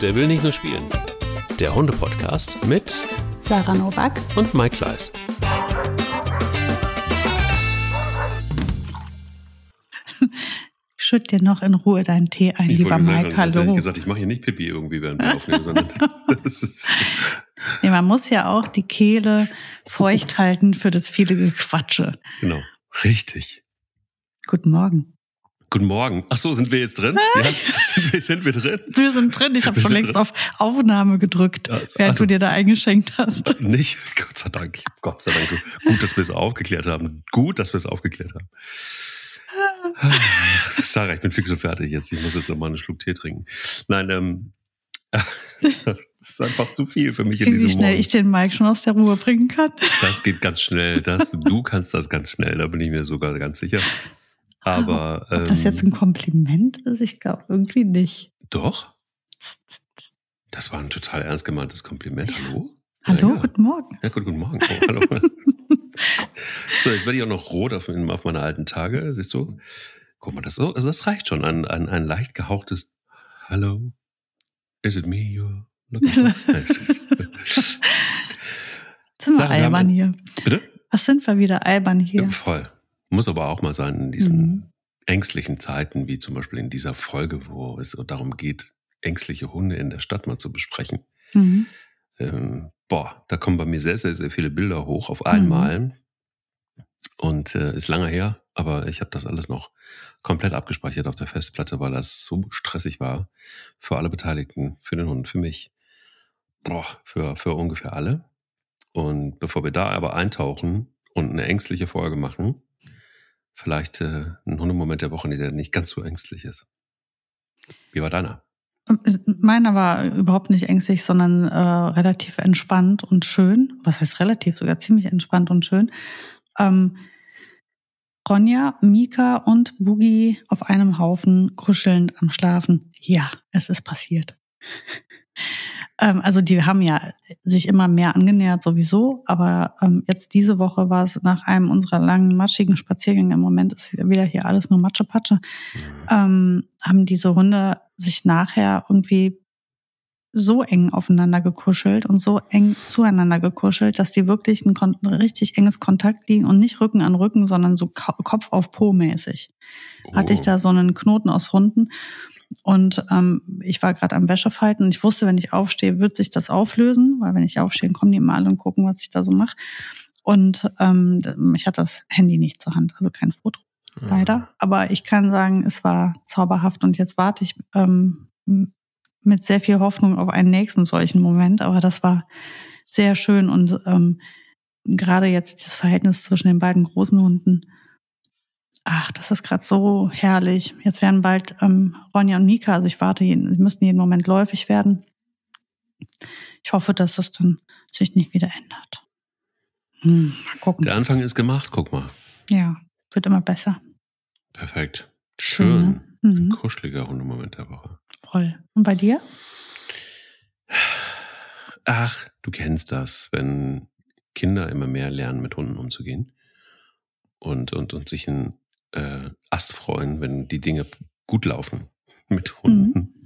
Der will nicht nur spielen. Der Hunde-Podcast mit Sarah Novak und Mike Kleiss. Schütt dir noch in Ruhe deinen Tee ein, Ich lieber sagen, Mike. Hallo. ich gesagt, ich mache hier nicht Pipi irgendwie, während wir aufnehmen, sondern Nee, man muss ja auch die Kehle feucht halten für das viele Gequatsche. genau, richtig. Guten Morgen. Guten Morgen. Ach so, sind wir jetzt drin? Ja, sind, wir, sind wir drin? Wir sind drin. Ich habe schon längst drin. auf Aufnahme gedrückt, Ja, es- während also- du dir da eingeschenkt hast. Nicht? Gott sei Dank. Gott sei Dank. Gut, dass wir es aufgeklärt haben. Gut, dass wir es aufgeklärt haben. Sarah, ich bin fix und fertig jetzt. Ich muss jetzt noch mal einen Schluck Tee trinken. Nein, ähm, das ist einfach zu viel für mich in Wie diesem schnell Morgen. ich den Mike schon aus der Ruhe bringen kann. Das geht ganz schnell. Das, du kannst das ganz schnell, da bin ich mir sogar ganz sicher. Aber Ob das ähm, jetzt ein Kompliment ist, ich glaube irgendwie nicht. doch, das war ein total ernst gemeintes Kompliment. Ja. Hallo? Hallo, Ja, ja. guten Morgen. Ja, gut, guten Morgen. Oh, hallo. so, jetzt werde ich auch noch rot auf, auf meine alten Tage, siehst du? Guck mal, das, so, also das reicht schon. Ein, ein, ein leicht gehauchtes Hallo, is it me you're looking for? Sind wir albern hier. Bitte? Was sind wir wieder albern hier? Voll. Muss aber auch mal sein in diesen Mhm. ängstlichen Zeiten, wie zum Beispiel in dieser Folge, wo es darum geht, ängstliche Hunde in der Stadt mal zu besprechen. Mhm. Ähm, boah, da kommen bei mir sehr, sehr, sehr viele Bilder hoch Mhm. auf einmal. Und äh, ist lange her, aber ich habe das alles noch komplett abgespeichert auf der Festplatte, weil das so stressig war für alle Beteiligten, für den Hund, für mich, boah, für, für ungefähr alle. Und bevor wir da aber eintauchen und eine ängstliche Folge machen, vielleicht äh, ein Hundemoment der Woche, der nicht ganz so ängstlich ist. Wie war deiner? Meiner war überhaupt nicht ängstlich, sondern äh, relativ entspannt und schön. Was heißt relativ? Sogar ziemlich entspannt und schön. Ähm, Ronja, Mika und Boogie auf einem Haufen kuschelnd am Schlafen. Ja, es ist passiert. Ähm, also die haben ja sich immer mehr angenähert sowieso, aber ähm, jetzt diese Woche war es nach einem unserer langen matschigen Spaziergänge, im Moment ist wieder hier alles nur Matsche-Patsche, ähm, haben diese Hunde sich nachher irgendwie so eng aufeinander gekuschelt und so eng zueinander gekuschelt, dass die wirklich ein, ein richtig enges Kontakt liegen und nicht Rücken an Rücken, sondern so Kopf auf Po mäßig. Hatte ich Oh. da so einen Knoten aus Hunden und ähm, ich war gerade am Wäschefalten und ich wusste, wenn ich aufstehe, wird sich das auflösen, weil wenn ich aufstehe, kommen die alle und gucken, was ich da so mache. Und ähm, ich hatte das Handy nicht zur Hand, also kein Foto leider. Aber ich kann sagen, es war zauberhaft und jetzt warte ich ähm, mit sehr viel Hoffnung auf einen nächsten solchen Moment. Aber das war sehr schön und ähm, gerade jetzt das Verhältnis zwischen den beiden großen Hunden. Ach, das ist gerade so herrlich. Jetzt werden bald ähm, Ronja und Mika, also ich warte, jeden, sie müssten jeden Moment läufig werden. Ich hoffe, dass das dann sich nicht wieder ändert. Hm, mal gucken. Der Anfang ist gemacht, guck mal. Ja, wird immer besser. Perfekt. Schön, Schön. ne? Mhm. Ein kuscheliger Hundemoment der Woche. Voll. Und bei dir? Ach, du kennst das, wenn Kinder immer mehr lernen, mit Hunden umzugehen und, und, und sich einen äh, Ast freuen, wenn die Dinge gut laufen mit Hunden.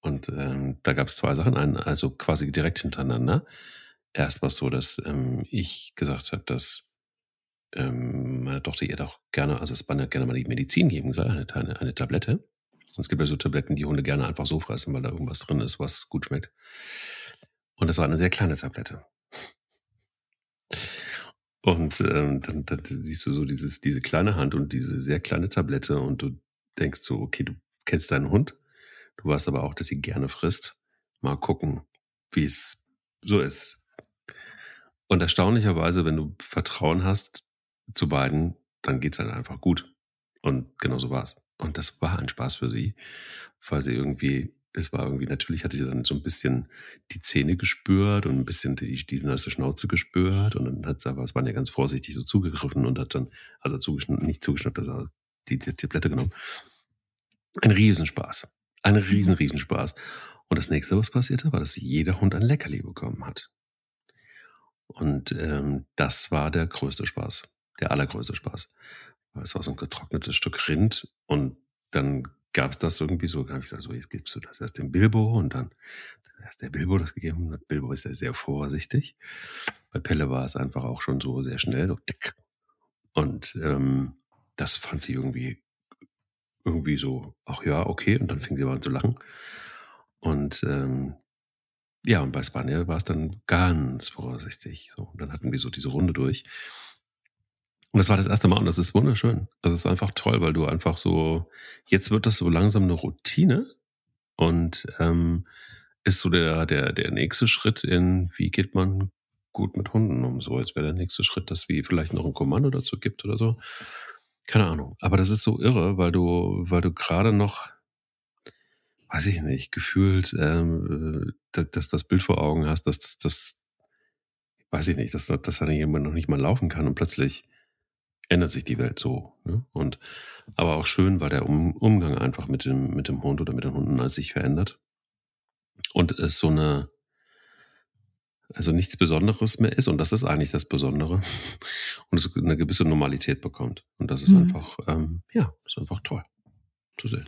Und ähm, da gab es zwei Sachen, ein, also quasi direkt hintereinander. Erst war es so, dass ähm, ich gesagt habe, dass ähm, meine Tochter ihr doch gerne, also Spanner gerne mal die Medizin geben soll, eine, eine, eine Tablette. Und es gibt ja so Tabletten, die Hunde gerne einfach so fressen, weil da irgendwas drin ist, was gut schmeckt. Und das war eine sehr kleine Tablette. Und ähm, dann, dann siehst du so dieses, diese kleine Hand und diese sehr kleine Tablette und du denkst so, okay, du kennst deinen Hund, du weißt aber auch, dass sie gerne frisst. Mal gucken, wie es so ist. Und erstaunlicherweise, wenn du Vertrauen hast zu beiden, dann geht's dann einfach gut. Und genau so war's. Und das war ein Spaß für sie, weil sie irgendwie, es war irgendwie, natürlich hatte sie dann so ein bisschen die Zähne gespürt und ein bisschen die, die nasse Schnauze gespürt und dann hat sie aber, es waren ja ganz vorsichtig so zugegriffen und hat dann, also zugeschnitten, nicht zugeschnitten, also die, die Tablette genommen. Ein Riesenspaß. Ein riesen, Riesenspaß. Und das nächste, was passierte, war, dass jeder Hund ein Leckerli bekommen hat. Und ähm, das war der größte Spaß, der allergrößte Spaß. Es war so ein getrocknetes Stück Rind und dann gab es das irgendwie so, habe ich gesagt, so, jetzt gibst du das erst dem Bilbo und dann erst der Bilbo das gegeben hat. Bilbo ist ja sehr vorsichtig. Bei Pelle war es einfach auch schon so sehr schnell, so tick. Und ähm, das fand sie irgendwie, irgendwie so, ach ja, okay. Und dann fing sie aber an zu lachen. Und ähm, ja, und bei Spanier war es dann ganz vorsichtig. So, und dann hatten wir so diese Runde durch. Und das war das erste Mal und das ist wunderschön. Das ist einfach toll, weil du einfach so, jetzt wird das so langsam eine Routine und ähm, ist so der, der, der nächste Schritt in, wie geht man gut mit Hunden um? So, jetzt wäre der nächste Schritt, dass wie vielleicht noch ein Kommando dazu gibt oder so. Keine Ahnung. Aber das ist so irre, weil du, weil du gerade noch, weiß ich nicht, gefühlt, ähm, dass, dass das Bild vor Augen hast, dass das, weiß ich nicht, dass, dass da jemand noch nicht mal laufen kann und plötzlich ändert sich die Welt so. Ne? Und aber auch schön, weil der um, Umgang einfach mit dem, mit dem Hund oder mit den Hunden als sich verändert. Und es so eine, also nichts Besonderes mehr ist, und das ist eigentlich das Besondere, und es eine gewisse Normalität bekommt. Und das ist mhm. einfach, ähm, ja, ist einfach toll zu sehen.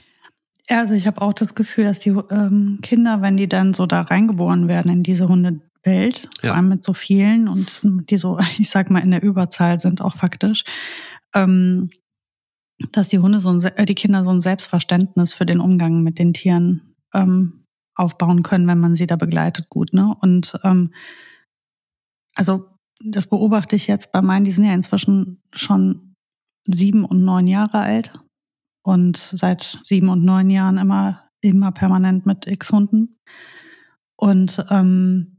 Ja, also ich habe auch das Gefühl, dass die ähm, Kinder, wenn die dann so da reingeboren werden in diese Hundewelt, ja. vor allem mit so vielen und die so, ich sag mal, in der Überzahl sind auch faktisch, ähm, dass die Hunde so ein, äh, die Kinder so ein Selbstverständnis für den Umgang mit den Tieren ähm, aufbauen können, wenn man sie da begleitet gut. Ne? Und ähm, also das beobachte ich jetzt bei meinen, die sind ja inzwischen schon sieben und neun Jahre alt und seit sieben und neun Jahren immer, immer permanent mit X-Hunden. Und ähm,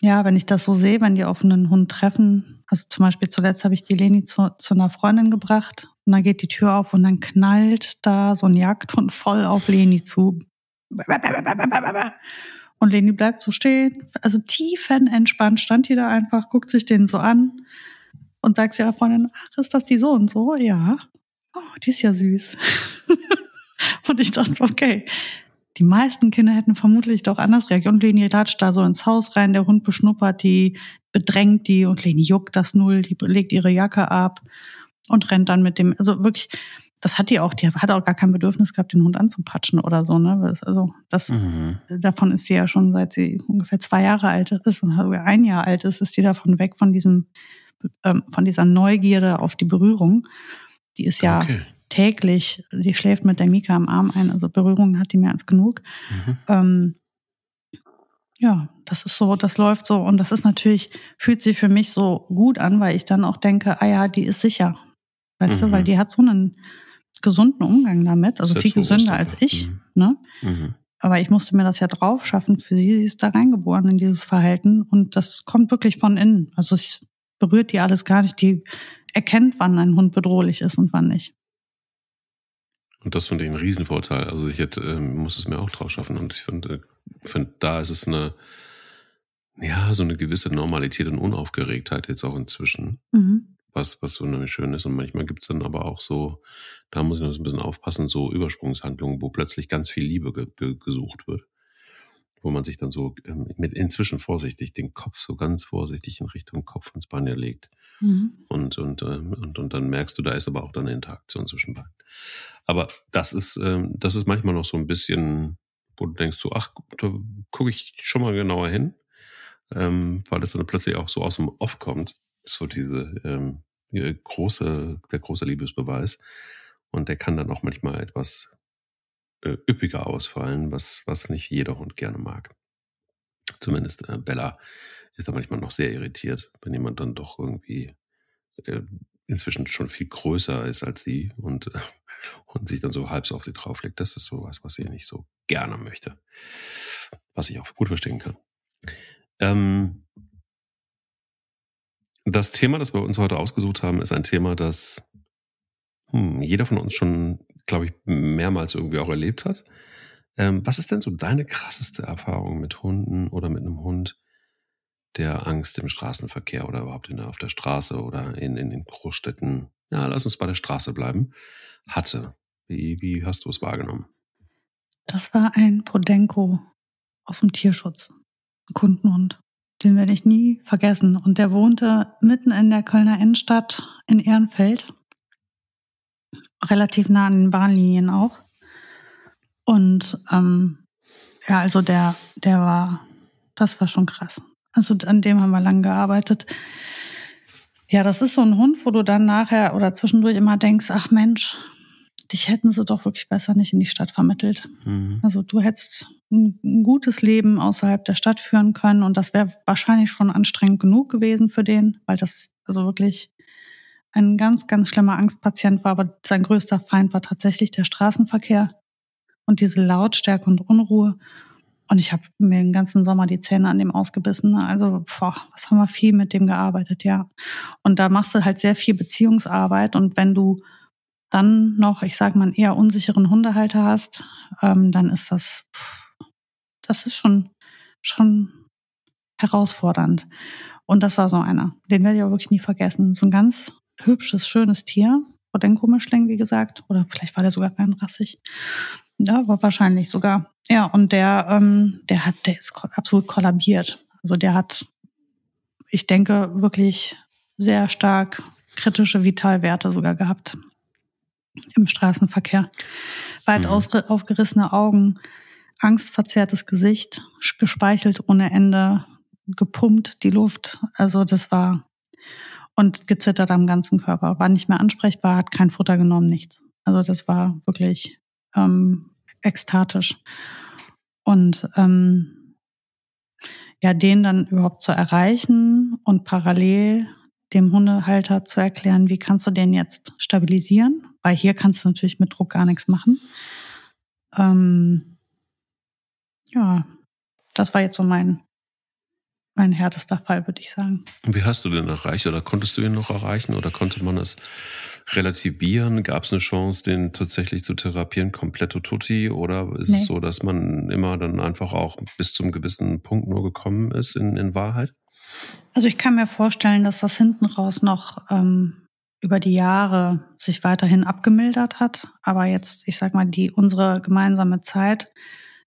ja, wenn ich das so sehe, wenn die auf einen Hund treffen, also zum Beispiel zuletzt habe ich die Leni zu, zu einer Freundin gebracht und dann geht die Tür auf und dann knallt da so ein Jagdhund voll auf Leni zu. Und Leni bleibt so stehen, also tiefenentspannt stand die da einfach, guckt sich den so an und sagt zu ihrer Freundin, ach, ist das die so und so? Ja. Oh, die ist ja süß. und ich dachte, okay. Die meisten Kinder hätten vermutlich doch anders reagiert. Und Leni latscht da so ins Haus rein, der Hund beschnuppert die, bedrängt die und Leni juckt das null, die legt ihre Jacke ab und rennt dann mit dem, also wirklich, das hat die auch, die hat auch gar kein Bedürfnis gehabt, den Hund anzupatschen oder so, ne? Also das, mhm. davon ist sie ja schon, seit sie ungefähr zwei Jahre alt ist und ein Jahr alt ist, ist die davon weg von diesem, ähm, von dieser Neugierde auf die Berührung. Die ist ja okay. Täglich, die schläft mit der Mika am Arm ein, also Berührungen hat die mehr als genug. Mhm. Ähm, ja, das ist so, das läuft so und das ist natürlich, fühlt sich für mich so gut an, weil ich dann auch denke, ah ja, die ist sicher. Weißt mhm. du, weil mhm. die hat so einen gesunden Umgang damit, also viel gesünder als ich. Mhm. Ne? Mhm. Aber ich musste mir das ja drauf schaffen. Für sie, sie ist da reingeboren in dieses Verhalten und das kommt wirklich von innen. Also es berührt die alles gar nicht. Die erkennt, wann ein Hund bedrohlich ist und wann nicht. Und das finde ich ein Riesenvorteil. Also ich hätte, äh, muss es mir auch drauf schaffen. Und ich finde, find, da ist es eine, ja, so eine gewisse Normalität und Unaufgeregtheit jetzt auch inzwischen. Mhm was, was unheimlich schön ist. Und manchmal gibt es dann aber auch so, da muss ich noch so ein bisschen aufpassen, so Übersprungshandlungen, wo plötzlich ganz viel Liebe ge ge gesucht wird. Wo man sich dann so ähm, mit inzwischen vorsichtig den Kopf so ganz vorsichtig in Richtung Kopf und Spanier legt. Mhm. Und, und, ähm, und, und dann merkst du, da ist aber auch dann eine Interaktion zwischen beiden. Aber das ist, ähm, das ist manchmal noch so ein bisschen, wo du denkst, so, ach, da gucke ich schon mal genauer hin, ähm, weil das dann plötzlich auch so aus dem Off kommt so diese ähm, große, der große Liebesbeweis. Und der kann dann auch manchmal etwas äh, üppiger ausfallen, was, was nicht jeder Hund gerne mag. Zumindest äh, Bella ist da manchmal noch sehr irritiert, wenn jemand dann doch irgendwie äh, inzwischen schon viel größer ist als sie und, äh, und sich dann so halb so auf sie drauflegt. Das ist sowas, was sie nicht so gerne möchte. Was ich auch gut verstehen kann. Ähm, das Thema, das wir uns heute ausgesucht haben, ist ein Thema, das hm, jeder von uns schon, glaube ich, mehrmals irgendwie auch erlebt hat. Ähm, was ist denn so deine krasseste Erfahrung mit Hunden oder mit einem Hund, der Angst im Straßenverkehr oder überhaupt in, auf der Straße oder in, in den Großstädten, ja, lass uns bei der Straße bleiben, hatte? Wie, wie hast du es wahrgenommen? Das war ein Podenko aus dem Tierschutz, ein Kundenhund. Den werde ich nie vergessen. Und der wohnte mitten in der Kölner Innenstadt in Ehrenfeld. Relativ nah an den Bahnlinien auch. Und ähm, ja, also der, der war, das war schon krass. Also an dem haben wir lang gearbeitet. Ja, das ist so ein Hund, wo du dann nachher oder zwischendurch immer denkst, ach Mensch, dich hätten sie doch wirklich besser nicht in die Stadt vermittelt. Mhm. Also du hättest ein, ein, gutes Leben außerhalb der Stadt führen können und das wäre wahrscheinlich schon anstrengend genug gewesen für den, weil das also wirklich ein ganz, ganz schlimmer Angstpatient war, aber sein größter Feind war tatsächlich der Straßenverkehr und diese Lautstärke und Unruhe. Und ich habe mir den ganzen Sommer die Zähne an dem ausgebissen. Also, boah, was haben wir viel mit dem gearbeitet, ja. Und da machst du halt sehr viel Beziehungsarbeit. Und wenn du dann noch, ich sage mal, einen eher unsicheren Hundehalter hast, ähm, dann ist das, das ist schon, schon herausfordernd. Und das war so einer. Den werde ich auch wirklich nie vergessen. So ein ganz hübsches, schönes Tier. Rodenko-Mischling, wie gesagt. Oder vielleicht war der sogar feinrassig. Ja, war wahrscheinlich sogar. Ja, und der, ähm, der hat, der ist absolut kollabiert. Also der hat, ich denke, wirklich sehr stark kritische Vitalwerte sogar gehabt im Straßenverkehr. Weit mhm. aufgerissene Augen, angstverzerrtes Gesicht, gespeichelt ohne Ende, gepumpt die Luft. Also das war und gezittert am ganzen Körper, war nicht mehr ansprechbar, hat kein Futter genommen, nichts. Also das war wirklich ähm, ekstatisch. Und ähm, ja, den dann überhaupt zu erreichen und parallel dem Hundehalter zu erklären, wie kannst du den jetzt stabilisieren, weil hier kannst du natürlich mit Druck gar nichts machen. Ähm, ja, das war jetzt so mein mein härtester Fall, würde ich sagen. Wie hast du den erreicht oder konntest du ihn noch erreichen oder konnte man es relativieren? Gab es eine Chance, den tatsächlich zu therapieren, komplett tutti? Oder ist nee. es so, dass man immer dann einfach auch bis zum gewissen Punkt nur gekommen ist in, in Wahrheit? Also ich kann mir vorstellen, dass das hinten raus noch ähm, über die Jahre sich weiterhin abgemildert hat. Aber jetzt, ich sag mal, die unsere gemeinsame Zeit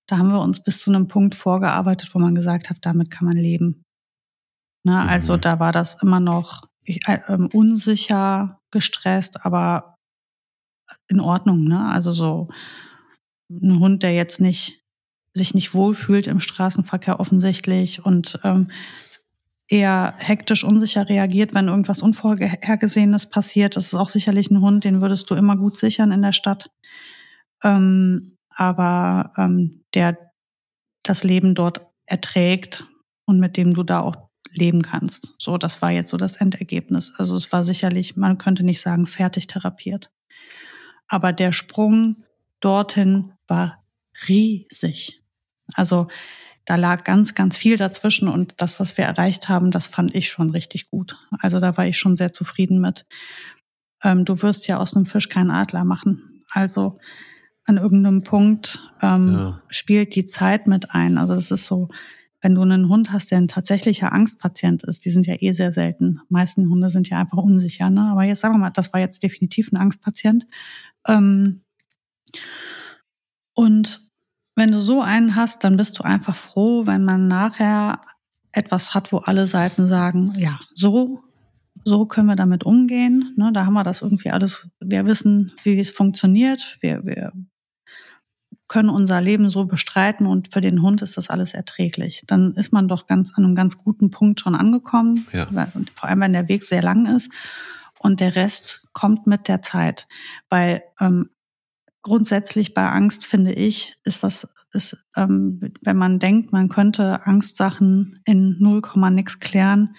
da haben wir uns bis zu einem Punkt vorgearbeitet, wo man gesagt hat, damit kann man leben. Ne? Mhm. Also da war das immer noch äh, ähm, unsicher, gestresst, aber in Ordnung. Ne? Also so ein Hund, der jetzt nicht sich nicht wohlfühlt im Straßenverkehr offensichtlich und ähm, eher hektisch, unsicher reagiert, wenn irgendwas Unvorhergesehenes passiert. Das ist auch sicherlich ein Hund, den würdest du immer gut sichern in der Stadt. Ähm, aber ähm, der das Leben dort erträgt und mit dem du da auch leben kannst. So, das war jetzt so das Endergebnis. Also es war sicherlich, man könnte nicht sagen, fertig therapiert. Aber der Sprung dorthin war riesig. Also da lag ganz, ganz viel dazwischen und das, was wir erreicht haben, das fand ich schon richtig gut. Also da war ich schon sehr zufrieden mit. Ähm, du wirst ja aus einem Fisch keinen Adler machen. Also an irgendeinem Punkt ähm, ja. spielt die Zeit mit ein. Also das ist so, wenn du einen Hund hast, der ein tatsächlicher Angstpatient ist, die sind ja eh sehr selten. Die meisten Hunde sind ja einfach unsicher. Ne? Aber jetzt sagen wir mal, das war jetzt definitiv ein Angstpatient. Ähm, und wenn du so einen hast, dann bist du einfach froh, wenn man nachher etwas hat, wo alle Seiten sagen, ja, so, so können wir damit umgehen. Ne, da haben wir das irgendwie alles, wir wissen, wie es funktioniert. Wir, wir können unser Leben so bestreiten und für den Hund ist das alles erträglich. Dann ist man doch ganz an einem ganz guten Punkt schon angekommen, ja. vor allem wenn der Weg sehr lang ist und der Rest kommt mit der Zeit, weil ähm, grundsätzlich bei Angst finde ich ist das ist ähm, wenn man denkt, man könnte Angstsachen in 0, nix klären.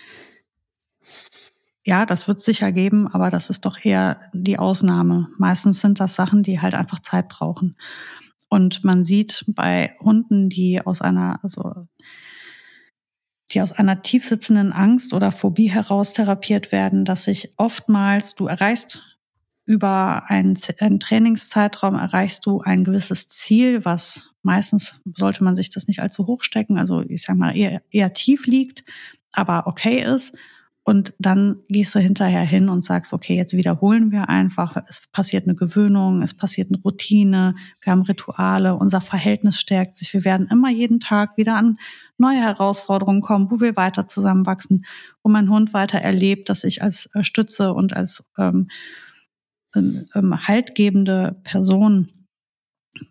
Ja, das wird sicher geben, aber das ist doch eher die Ausnahme. Meistens sind das Sachen, die halt einfach Zeit brauchen. Und man sieht bei Hunden, die aus einer, also die aus einer tiefsitzenden Angst oder Phobie heraus therapiert werden, dass sich oftmals, du erreichst über einen, einen Trainingszeitraum, erreichst du ein gewisses Ziel, was meistens sollte man sich das nicht allzu hoch stecken, also ich sag mal eher, eher tief liegt, aber okay ist. Und dann gehst du hinterher hin und sagst, okay, jetzt wiederholen wir einfach. Es passiert eine Gewöhnung, es passiert eine Routine, wir haben Rituale, unser Verhältnis stärkt sich. Wir werden immer jeden Tag wieder an neue Herausforderungen kommen, wo wir weiter zusammenwachsen, wo mein Hund weiter erlebt, dass ich als äh, Stütze und als ähm, ähm, haltgebende Person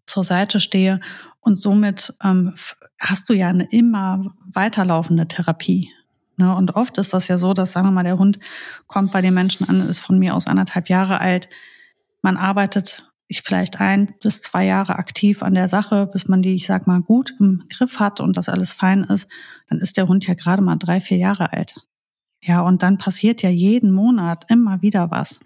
zur Seite stehe. Und somit ähm, hast du ja eine immer weiterlaufende Therapie. Ne? Und oft ist das ja so, dass, sagen wir mal, der Hund kommt bei den Menschen an, ist von mir aus anderthalb Jahre alt. Man arbeitet ich vielleicht ein bis zwei Jahre aktiv an der Sache, bis man die, ich sag mal, gut im Griff hat und das alles fein ist, dann ist der Hund ja gerade mal drei, vier Jahre alt. Ja, und dann passiert ja jeden Monat immer wieder was.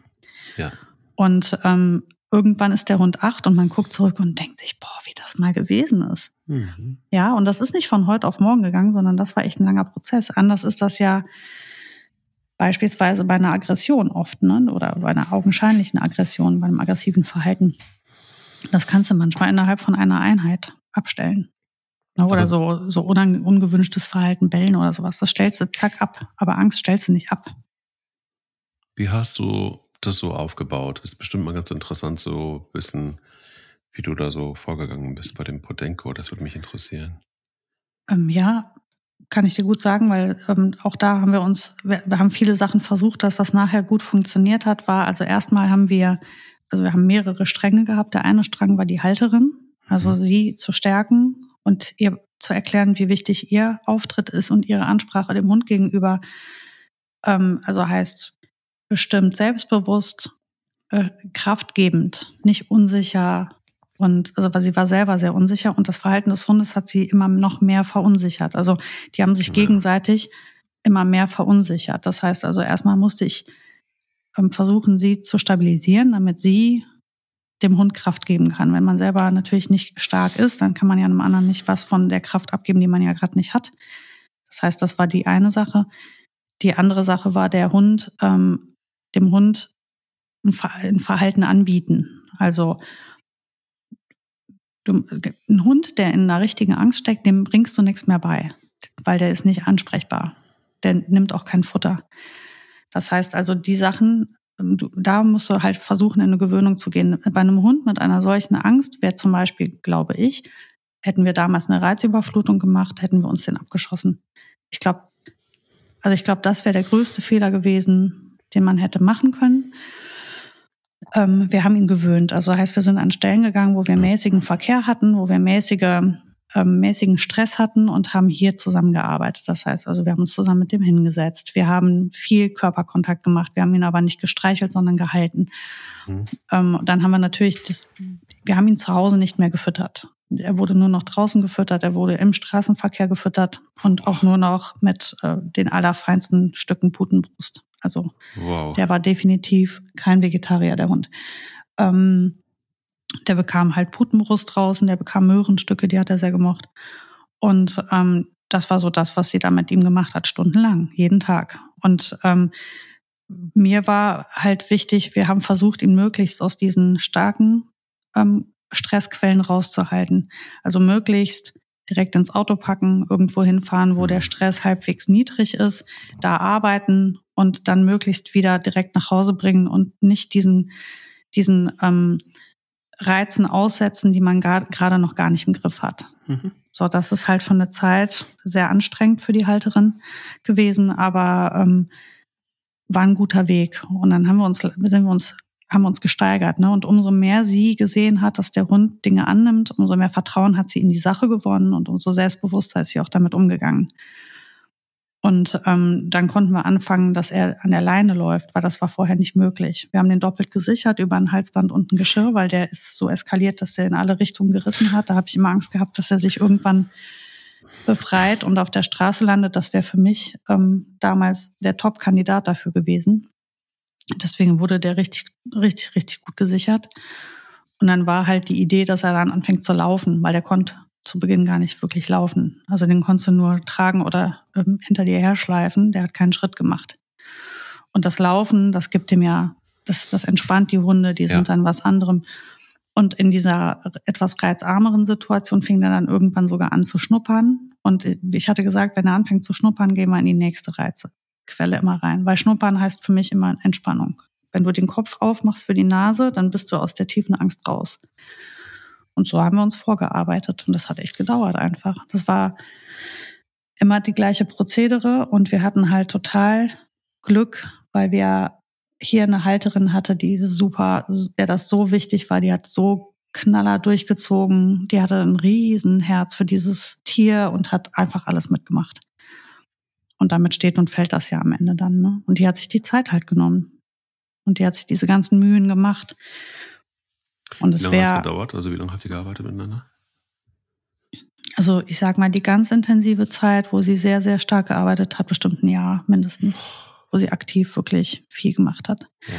Ja. Und ähm, irgendwann ist der Hund acht und man guckt zurück und denkt sich, boah, wie das mal gewesen ist. Mhm. Ja, und das ist nicht von heute auf morgen gegangen, sondern das war echt ein langer Prozess. Anders ist das ja beispielsweise bei einer Aggression oft, ne? oder bei einer augenscheinlichen Aggression, bei einem aggressiven Verhalten. Das kannst du manchmal innerhalb von einer Einheit abstellen. Ne? Oder so, so ungewünschtes Verhalten, Bellen oder sowas. Das stellst du zack ab, aber Angst stellst du nicht ab. Wie hast du das so aufgebaut? Ist bestimmt mal ganz interessant zu wissen, wie du da so vorgegangen bist bei dem Podenko. Das würde mich interessieren. Ähm, ja, kann ich dir gut sagen, weil ähm, auch da haben wir uns, wir, wir, haben viele Sachen versucht. Das, was nachher gut funktioniert hat, war, also erstmal haben wir, also wir haben mehrere Stränge gehabt. Der eine Strang war die Halterin, also mhm. sie zu stärken und ihr zu erklären, wie wichtig ihr Auftritt ist und ihre Ansprache dem Hund gegenüber. Ähm, also heißt, bestimmt selbstbewusst, äh, kraftgebend, nicht unsicher. Und also weil sie war selber sehr unsicher und das Verhalten des Hundes hat sie immer noch mehr verunsichert. Also die haben sich ja. gegenseitig immer mehr verunsichert. Das heißt also erstmal musste ich ähm, versuchen, sie zu stabilisieren, damit sie dem Hund Kraft geben kann. Wenn man selber natürlich nicht stark ist, dann kann man ja einem anderen nicht was von der Kraft abgeben, die man ja gerade nicht hat. Das heißt, das war die eine Sache. Die andere Sache war, der Hund ähm, dem Hund ein Verhalten anbieten. Also du, ein Hund, der in einer richtigen Angst steckt, dem bringst du nichts mehr bei, weil der ist nicht ansprechbar. Der nimmt auch kein Futter. Das heißt also, die Sachen, ähm, da musst du halt versuchen, in eine Gewöhnung zu gehen. Bei einem Hund mit einer solchen Angst wäre zum Beispiel, glaube ich, hätten wir damals eine Reizüberflutung gemacht, hätten wir uns den abgeschossen. Ich glaube, also ich glaube, das wäre der größte Fehler gewesen, den man hätte machen können. Ähm, wir haben ihn gewöhnt. Also heißt, wir sind an Stellen gegangen, wo wir mäßigen Verkehr hatten, wo wir mäßige, ähm, mäßigen Stress hatten und haben hier zusammengearbeitet. Das heißt, also wir haben uns zusammen mit dem hingesetzt. Wir haben viel Körperkontakt gemacht. Wir haben ihn aber nicht gestreichelt, sondern gehalten. Mhm. Ähm, dann haben wir natürlich das, wir haben ihn zu Hause nicht mehr gefüttert. Er wurde nur noch draußen gefüttert, er wurde im Straßenverkehr gefüttert und auch nur noch mit äh, den allerfeinsten Stücken Putenbrust. Also wow. der war definitiv kein Vegetarier, der Hund. Ähm, der bekam halt Putenbrust draußen, der bekam Möhrenstücke, die hat er sehr gemocht. Und ähm, das war so das, was sie da mit ihm gemacht hat, stundenlang, jeden Tag. Und ähm, mir war halt wichtig, wir haben versucht, ihn möglichst aus diesen starken ähm, Stressquellen rauszuhalten. Also möglichst direkt ins Auto packen, irgendwo hinfahren, wo der mhm. Stress halbwegs niedrig ist, da arbeiten und dann möglichst wieder direkt nach Hause bringen und nicht diesen, diesen ähm, Reizen aussetzen, die man gerade noch gar nicht im Griff hat. Mhm. So, das ist halt von der Zeit sehr anstrengend für die Halterin gewesen, aber ähm, war ein guter Weg. Und dann haben wir uns, sind wir uns haben uns gesteigert. Ne? Und umso mehr sie gesehen hat, dass der Hund Dinge annimmt, umso mehr Vertrauen hat sie in die Sache gewonnen und umso selbstbewusster ist sie auch damit umgegangen. Und ähm, dann konnten wir anfangen, dass er an der Leine läuft, weil das war vorher nicht möglich. Wir haben den doppelt gesichert über ein Halsband und ein Geschirr, weil der ist so eskaliert, dass er in alle Richtungen gerissen hat. Da habe ich immer Angst gehabt, dass er sich irgendwann befreit und auf der Straße landet. Das wäre für mich ähm, damals der Top-Kandidat dafür gewesen. Deswegen wurde der richtig, richtig, richtig gut gesichert. Und dann war halt die Idee, dass er dann anfängt zu laufen, weil der konnte zu Beginn gar nicht wirklich laufen. Also den konntest du nur tragen oder ähm, hinter dir herschleifen. Der hat keinen Schritt gemacht. Und das Laufen, das gibt ihm ja, das, das entspannt die Hunde, die ja. sind dann was anderem. Und in dieser etwas reizarmeren Situation fing er dann irgendwann sogar an zu schnuppern. Und ich hatte gesagt, wenn er anfängt zu schnuppern, gehen wir in die nächste Reize. Quelle immer rein. Weil Schnuppern heißt für mich immer Entspannung. Wenn du den Kopf aufmachst für die Nase, dann bist du aus der tiefen Angst raus. Und so haben wir uns vorgearbeitet. Und das hat echt gedauert einfach. Das war immer die gleiche Prozedere und wir hatten halt total Glück, weil wir hier eine Halterin hatte, die super, der das so wichtig war, die hat so Knaller durchgezogen. Die hatte ein Riesenherz für dieses Tier und hat einfach alles mitgemacht. Und damit steht und fällt das ja am Ende dann. Ne? Und die hat sich die Zeit halt genommen. Und die hat sich diese ganzen Mühen gemacht. Und es wäre. Wie lange hat es gedauert? Also wie lange habt ihr gearbeitet miteinander? Also ich sag mal, die ganz intensive Zeit, wo sie sehr, sehr stark gearbeitet hat, bestimmt ein Jahr mindestens, wo sie aktiv wirklich viel gemacht hat. Ja.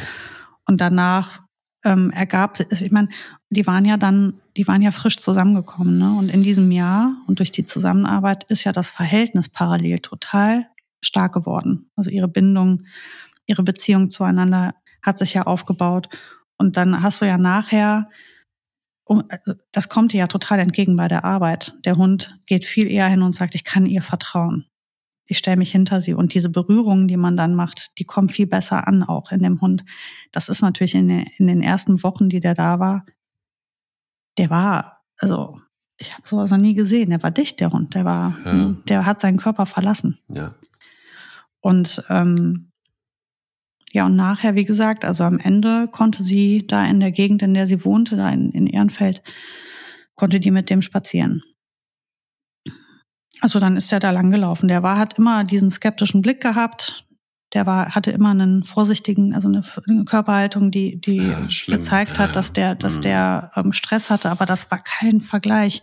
Und danach ähm, ergab sich, ich meine, die waren ja dann, die waren ja frisch zusammengekommen, ne? Und in diesem Jahr und durch die Zusammenarbeit ist ja das Verhältnis parallel total stark geworden. Also ihre Bindung, ihre Beziehung zueinander hat sich ja aufgebaut. Und dann hast du ja nachher also das kommt ihr ja total entgegen bei der Arbeit. Der Hund geht viel eher hin und sagt, ich kann ihr vertrauen. Ich stelle mich hinter sie. Und diese Berührungen, die man dann macht, die kommen viel besser an, auch in dem Hund. Das ist natürlich in den, in den ersten Wochen, die der da war, der war, also ich habe sowas noch nie gesehen. Der war dicht, der Hund. Der war, ja. der hat seinen Körper verlassen. Ja. Und ähm, ja, und nachher, wie gesagt, also am Ende konnte sie da in der Gegend, in der sie wohnte, da in, in Ehrenfeld, konnte die mit dem spazieren. Also dann ist er da lang gelaufen. Der war, hat immer diesen skeptischen Blick gehabt. Der war, hatte immer einen vorsichtigen, also eine, eine Körperhaltung, die, die ja, gezeigt hat, dass der, dass mhm. der ähm, Stress hatte. Aber das war kein Vergleich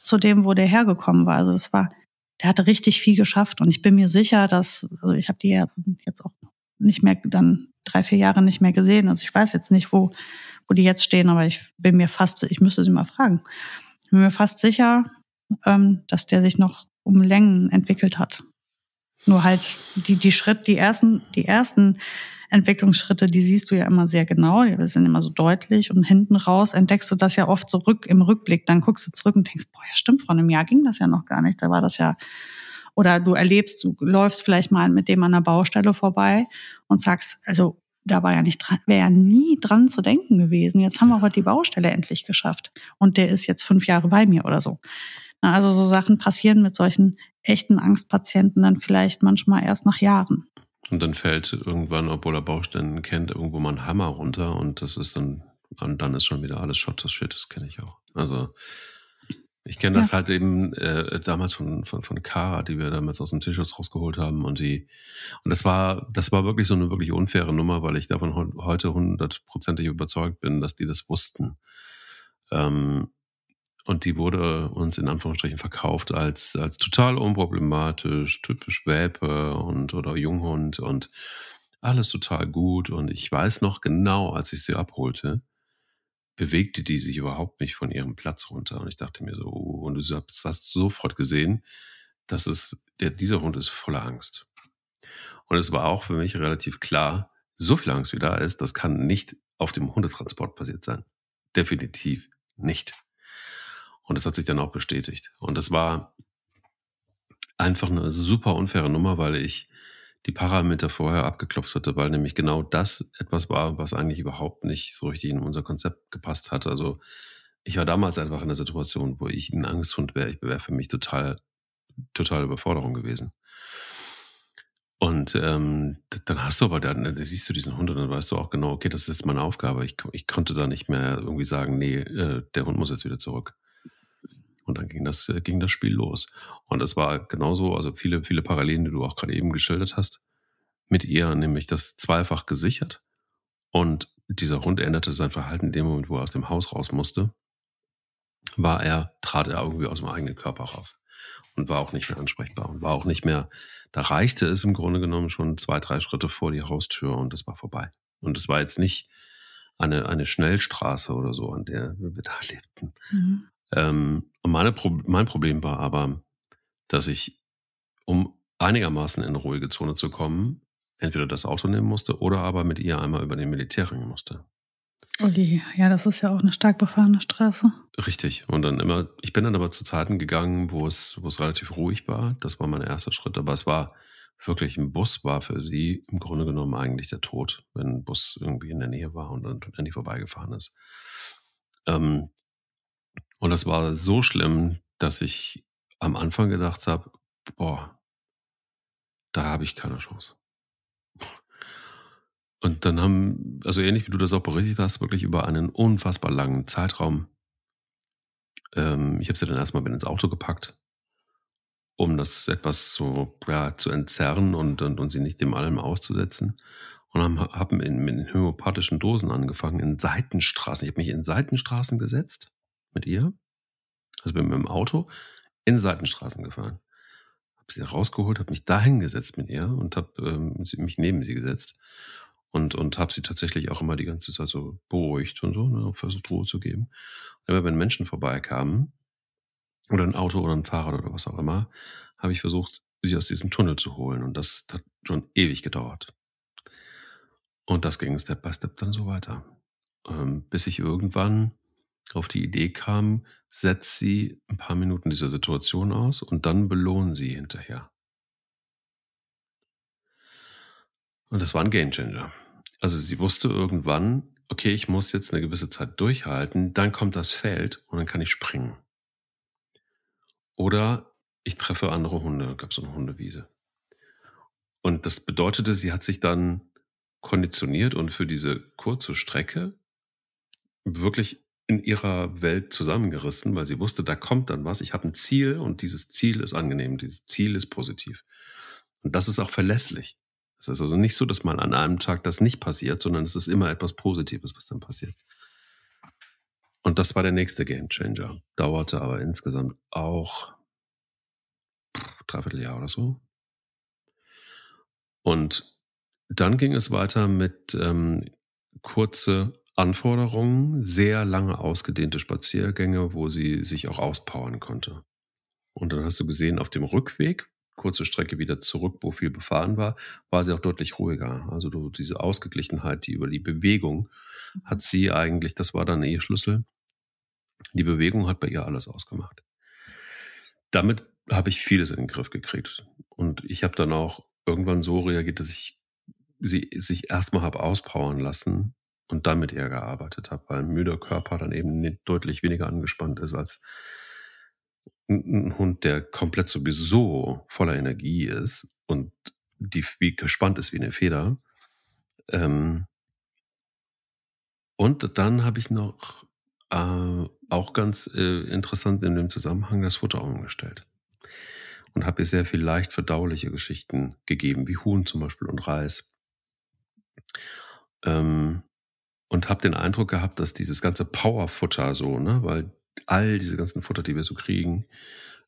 zu dem, wo der hergekommen war. Also es war, der hatte richtig viel geschafft. Und ich bin mir sicher, dass, also ich habe die ja jetzt auch nicht mehr dann drei, vier Jahre nicht mehr gesehen. Also ich weiß jetzt nicht, wo, wo die jetzt stehen, aber ich bin mir fast, ich müsste sie mal fragen. Ich bin mir fast sicher, ähm, dass der sich noch um Längen entwickelt hat. Nur halt die, die Schritt, die ersten, die ersten Entwicklungsschritte, die siehst du ja immer sehr genau, die sind immer so deutlich und hinten raus entdeckst du das ja oft zurück im Rückblick. Dann guckst du zurück und denkst, boah, ja stimmt, vor einem Jahr ging das ja noch gar nicht. Da war das ja oder du erlebst, du läufst vielleicht mal mit dem an der Baustelle vorbei und sagst, also da war ja nicht dran, wäre ja nie dran zu denken gewesen. Jetzt haben wir heute die Baustelle endlich geschafft und der ist jetzt fünf Jahre bei mir oder so. Also so Sachen passieren mit solchen echten Angstpatienten dann vielleicht manchmal erst nach Jahren. Und dann fällt irgendwann, obwohl er Baustellen kennt, irgendwo mal ein Hammer runter und das ist dann, und dann ist schon wieder alles Shot to Shit, das kenne ich auch. Also ich kenne das ja. halt eben äh, damals von, von, von Kara, die wir damals aus dem Tierschutz rausgeholt haben. Und die, und das war, das war wirklich so eine wirklich unfaire Nummer, weil ich davon heute hundertprozentig überzeugt bin, dass die das wussten. Ähm, und die wurde uns in Anführungsstrichen verkauft als, als total unproblematisch, typisch Welpe und oder Junghund und alles total gut. Und ich weiß noch genau, als ich sie abholte, bewegte die sich überhaupt nicht von ihrem Platz runter. Und ich dachte mir so, oh, und du hast, hast sofort gesehen, dass es, der, dieser Hund ist voller Angst. Und es war auch für mich relativ klar, so viel Angst wie da ist, das kann nicht auf dem Hundetransport passiert sein. Definitiv nicht. Und das hat sich dann auch bestätigt. Und das war einfach eine super unfaire Nummer, weil ich die Parameter vorher abgeklopft hatte, weil nämlich genau das etwas war, was eigentlich überhaupt nicht so richtig in unser Konzept gepasst hat. Also ich war damals einfach in der Situation, wo ich ein Angsthund wäre. Ich wäre für mich total, total Überforderung gewesen. Und ähm, dann hast du aber dann, dann siehst du diesen Hund und dann weißt du auch genau, okay, das ist jetzt meine Aufgabe. Ich, ich konnte da nicht mehr irgendwie sagen, nee, äh, der Hund muss jetzt wieder zurück. Und dann ging das, äh, ging das Spiel los. Und es war genauso, also viele, viele Parallelen, die du auch gerade eben geschildert hast, mit ihr, nämlich das zweifach gesichert. Und dieser Hund änderte sein Verhalten in dem Moment, wo er aus dem Haus raus musste, war er, trat er irgendwie aus dem eigenen Körper raus und war auch nicht mehr ansprechbar und war auch nicht mehr, da reichte es im Grunde genommen schon zwei, drei Schritte vor die Haustür und es war vorbei. Und es war jetzt nicht eine, eine Schnellstraße oder so, an der wir da lebten. Mhm. Ähm, und meine Pro mein Problem war aber, dass ich, um einigermaßen in eine ruhige Zone zu kommen, entweder das Auto nehmen musste oder aber mit ihr einmal über den Militärring musste. Uli, ja, das ist ja auch eine stark befahrene Straße. Richtig. Und dann immer, ich bin dann aber zu Zeiten gegangen, wo es, wo es relativ ruhig war. Das war mein erster Schritt. Aber es war wirklich, ein Bus war für sie im Grunde genommen eigentlich der Tod, wenn ein Bus irgendwie in der Nähe war und dann endlich vorbeigefahren ist. Ähm, und das war so schlimm, dass ich am Anfang gedacht habe, boah, da habe ich keine Chance. Und dann haben, also ähnlich wie du das auch berichtet hast, wirklich über einen unfassbar langen Zeitraum Ähm, ich habe sie dann erstmal mit ins Auto gepackt, um das etwas so ja, zu entzerren und, und, und sie nicht dem allem auszusetzen. Und haben, haben in, mit den homöopathischen Dosen angefangen, in Seitenstraßen. Ich habe mich in Seitenstraßen gesetzt mit ihr. Also bin mit dem Auto in Seitenstraßen gefahren. Habe sie rausgeholt, habe mich da hingesetzt mit ihr und habe ähm, mich neben sie gesetzt und, und habe sie tatsächlich auch immer die ganze Zeit so beruhigt und so, ne, versucht Ruhe zu geben. Und immer wenn Menschen vorbeikamen, oder ein Auto oder ein Fahrrad oder was auch immer, habe ich versucht, sie aus diesem Tunnel zu holen. Und das hat schon ewig gedauert. Und das ging Step by Step dann so weiter. Ähm, bis ich irgendwann auf die Idee kam, setz sie ein paar Minuten dieser Situation aus und dann belohnen sie hinterher. Und das war ein Gamechanger. Also sie wusste irgendwann, okay, ich muss jetzt eine gewisse Zeit durchhalten, dann kommt das Feld und dann kann ich springen. Oder ich treffe andere Hunde, gab so eine Hundewiese. Und das bedeutete, sie hat sich dann konditioniert und für diese kurze Strecke wirklich in ihrer Welt zusammengerissen, weil sie wusste, da kommt dann was. Ich habe ein Ziel und dieses Ziel ist angenehm, dieses Ziel ist positiv. Und das ist auch verlässlich. Es ist also nicht so, dass mal an einem Tag das nicht passiert, sondern es ist immer etwas Positives, was dann passiert. Und das war der nächste Game Changer. Dauerte aber insgesamt auch dreiviertel Jahr oder so. Und dann ging es weiter mit ähm, kurze Anforderungen, sehr lange ausgedehnte Spaziergänge, wo sie sich auch auspowern konnte. Und dann hast du gesehen, auf dem Rückweg kurze Strecke wieder zurück, wo viel befahren war, war sie auch deutlich ruhiger. Also diese Ausgeglichenheit, die über die Bewegung hat sie eigentlich, das war dann ihr Schlüssel. Die Bewegung hat bei ihr alles ausgemacht. Damit habe ich vieles in den Griff gekriegt. Und ich habe dann auch irgendwann so reagiert, dass ich sie sich erstmal habe auspowern lassen und dann mit ihr gearbeitet habe, weil ein müder Körper dann eben deutlich weniger angespannt ist als ein Hund, der komplett sowieso voller Energie ist und die wie gespannt ist wie eine Feder. Ähm, und dann habe ich noch äh, auch ganz äh, interessant in dem Zusammenhang das Futter umgestellt. Und habe ihr sehr viel leicht verdauliche Geschichten gegeben, wie Huhn zum Beispiel und Reis. Ähm, und habe den Eindruck gehabt, dass dieses ganze Powerfutter so, ne, weil all diese ganzen Futter, die wir so kriegen,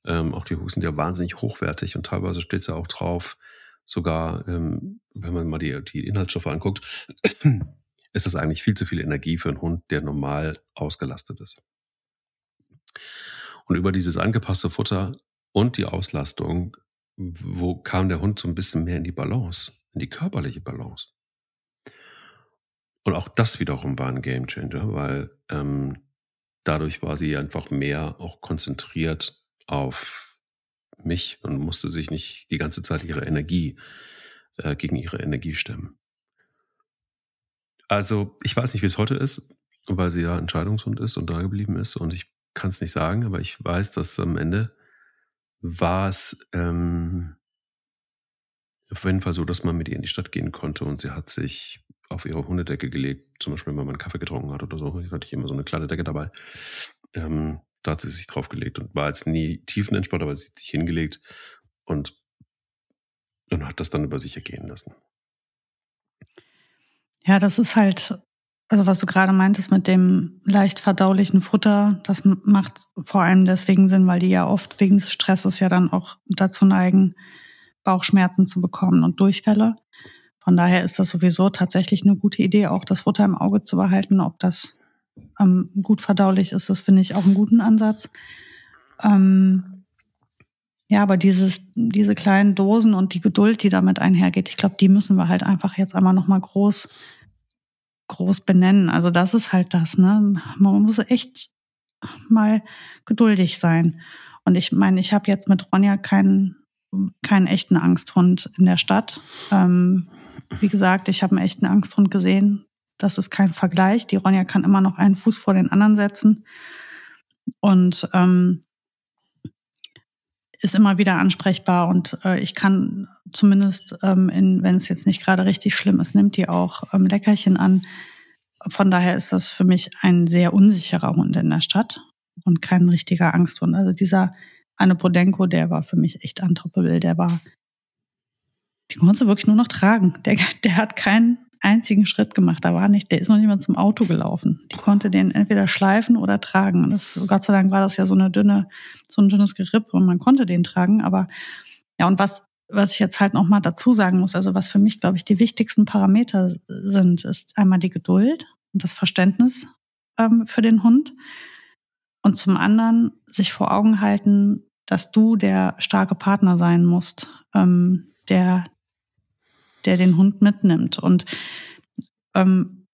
ähm, auch die sind ja wahnsinnig hochwertig und teilweise steht es ja auch drauf, sogar, ähm, wenn man mal die, die Inhaltsstoffe anguckt, ist das eigentlich viel zu viel Energie für einen Hund, der normal ausgelastet ist. Und über dieses angepasste Futter und die Auslastung, wo kam der Hund so ein bisschen mehr in die Balance, in die körperliche Balance. Und auch das wiederum war ein Gamechanger, weil ähm, dadurch war sie einfach mehr auch konzentriert auf mich und musste sich nicht die ganze Zeit ihre Energie äh, gegen ihre Energie stemmen. Also ich weiß nicht, wie es heute ist, weil sie ja Entscheidungshund ist und da geblieben ist und ich kann es nicht sagen, aber ich weiß, dass am Ende war es ähm, auf jeden Fall so, dass man mit ihr in die Stadt gehen konnte und sie hat sich auf ihre Hundedecke gelegt, zum Beispiel, wenn man einen Kaffee getrunken hat oder so. Ich hatte immer so eine kleine Decke dabei. Ähm, da hat sie sich draufgelegt und war jetzt nie tiefenentspannt, aber sie hat sich hingelegt und, und hat das dann über sich ergehen lassen. Ja, das ist halt, also was du gerade meintest mit dem leicht verdaulichen Futter, das macht vor allem deswegen Sinn, weil die ja oft wegen des Stresses ja dann auch dazu neigen, Bauchschmerzen zu bekommen und Durchfälle. Von daher ist das sowieso tatsächlich eine gute Idee, auch das Futter im Auge zu behalten. Ob das ähm, gut verdaulich ist, das finde ich auch einen guten Ansatz. Ähm, ja, aber dieses, diese kleinen Dosen und die Geduld, die damit einhergeht, ich glaube, die müssen wir halt einfach jetzt einmal nochmal groß, groß benennen. Also das ist halt das, ne? Man muss echt mal geduldig sein. Und ich meine, ich habe jetzt mit Ronja keinen keinen echten Angsthund in der Stadt. Ähm, wie gesagt, ich habe einen echten Angsthund gesehen. Das ist kein Vergleich. Die Ronja kann immer noch einen Fuß vor den anderen setzen und ähm, ist immer wieder ansprechbar. Und äh, ich kann zumindest, ähm, in, wenn es jetzt nicht gerade richtig schlimm ist, nimmt die auch ähm, Leckerchen an. Von daher ist das für mich ein sehr unsicherer Hund in der Stadt. und kein richtiger Angsthund. Also dieser Anne Podenko, der war für mich echt untoppable. Der war, die konnte wirklich nur noch tragen. Der, der hat keinen einzigen Schritt gemacht. Da war nicht, der ist noch nicht mal zum Auto gelaufen. Die konnte den entweder schleifen oder tragen. Und das, Gott sei Dank war das ja so eine dünne, so ein dünnes Gerippe und man konnte den tragen. Aber ja, und was, was ich jetzt halt noch mal dazu sagen muss, also was für mich, glaube ich, die wichtigsten Parameter sind, ist einmal die Geduld und das Verständnis ähm, für den Hund. Und zum anderen sich vor Augen halten, dass du der starke Partner sein musst, ähm, der, der den Hund mitnimmt. Und ähm,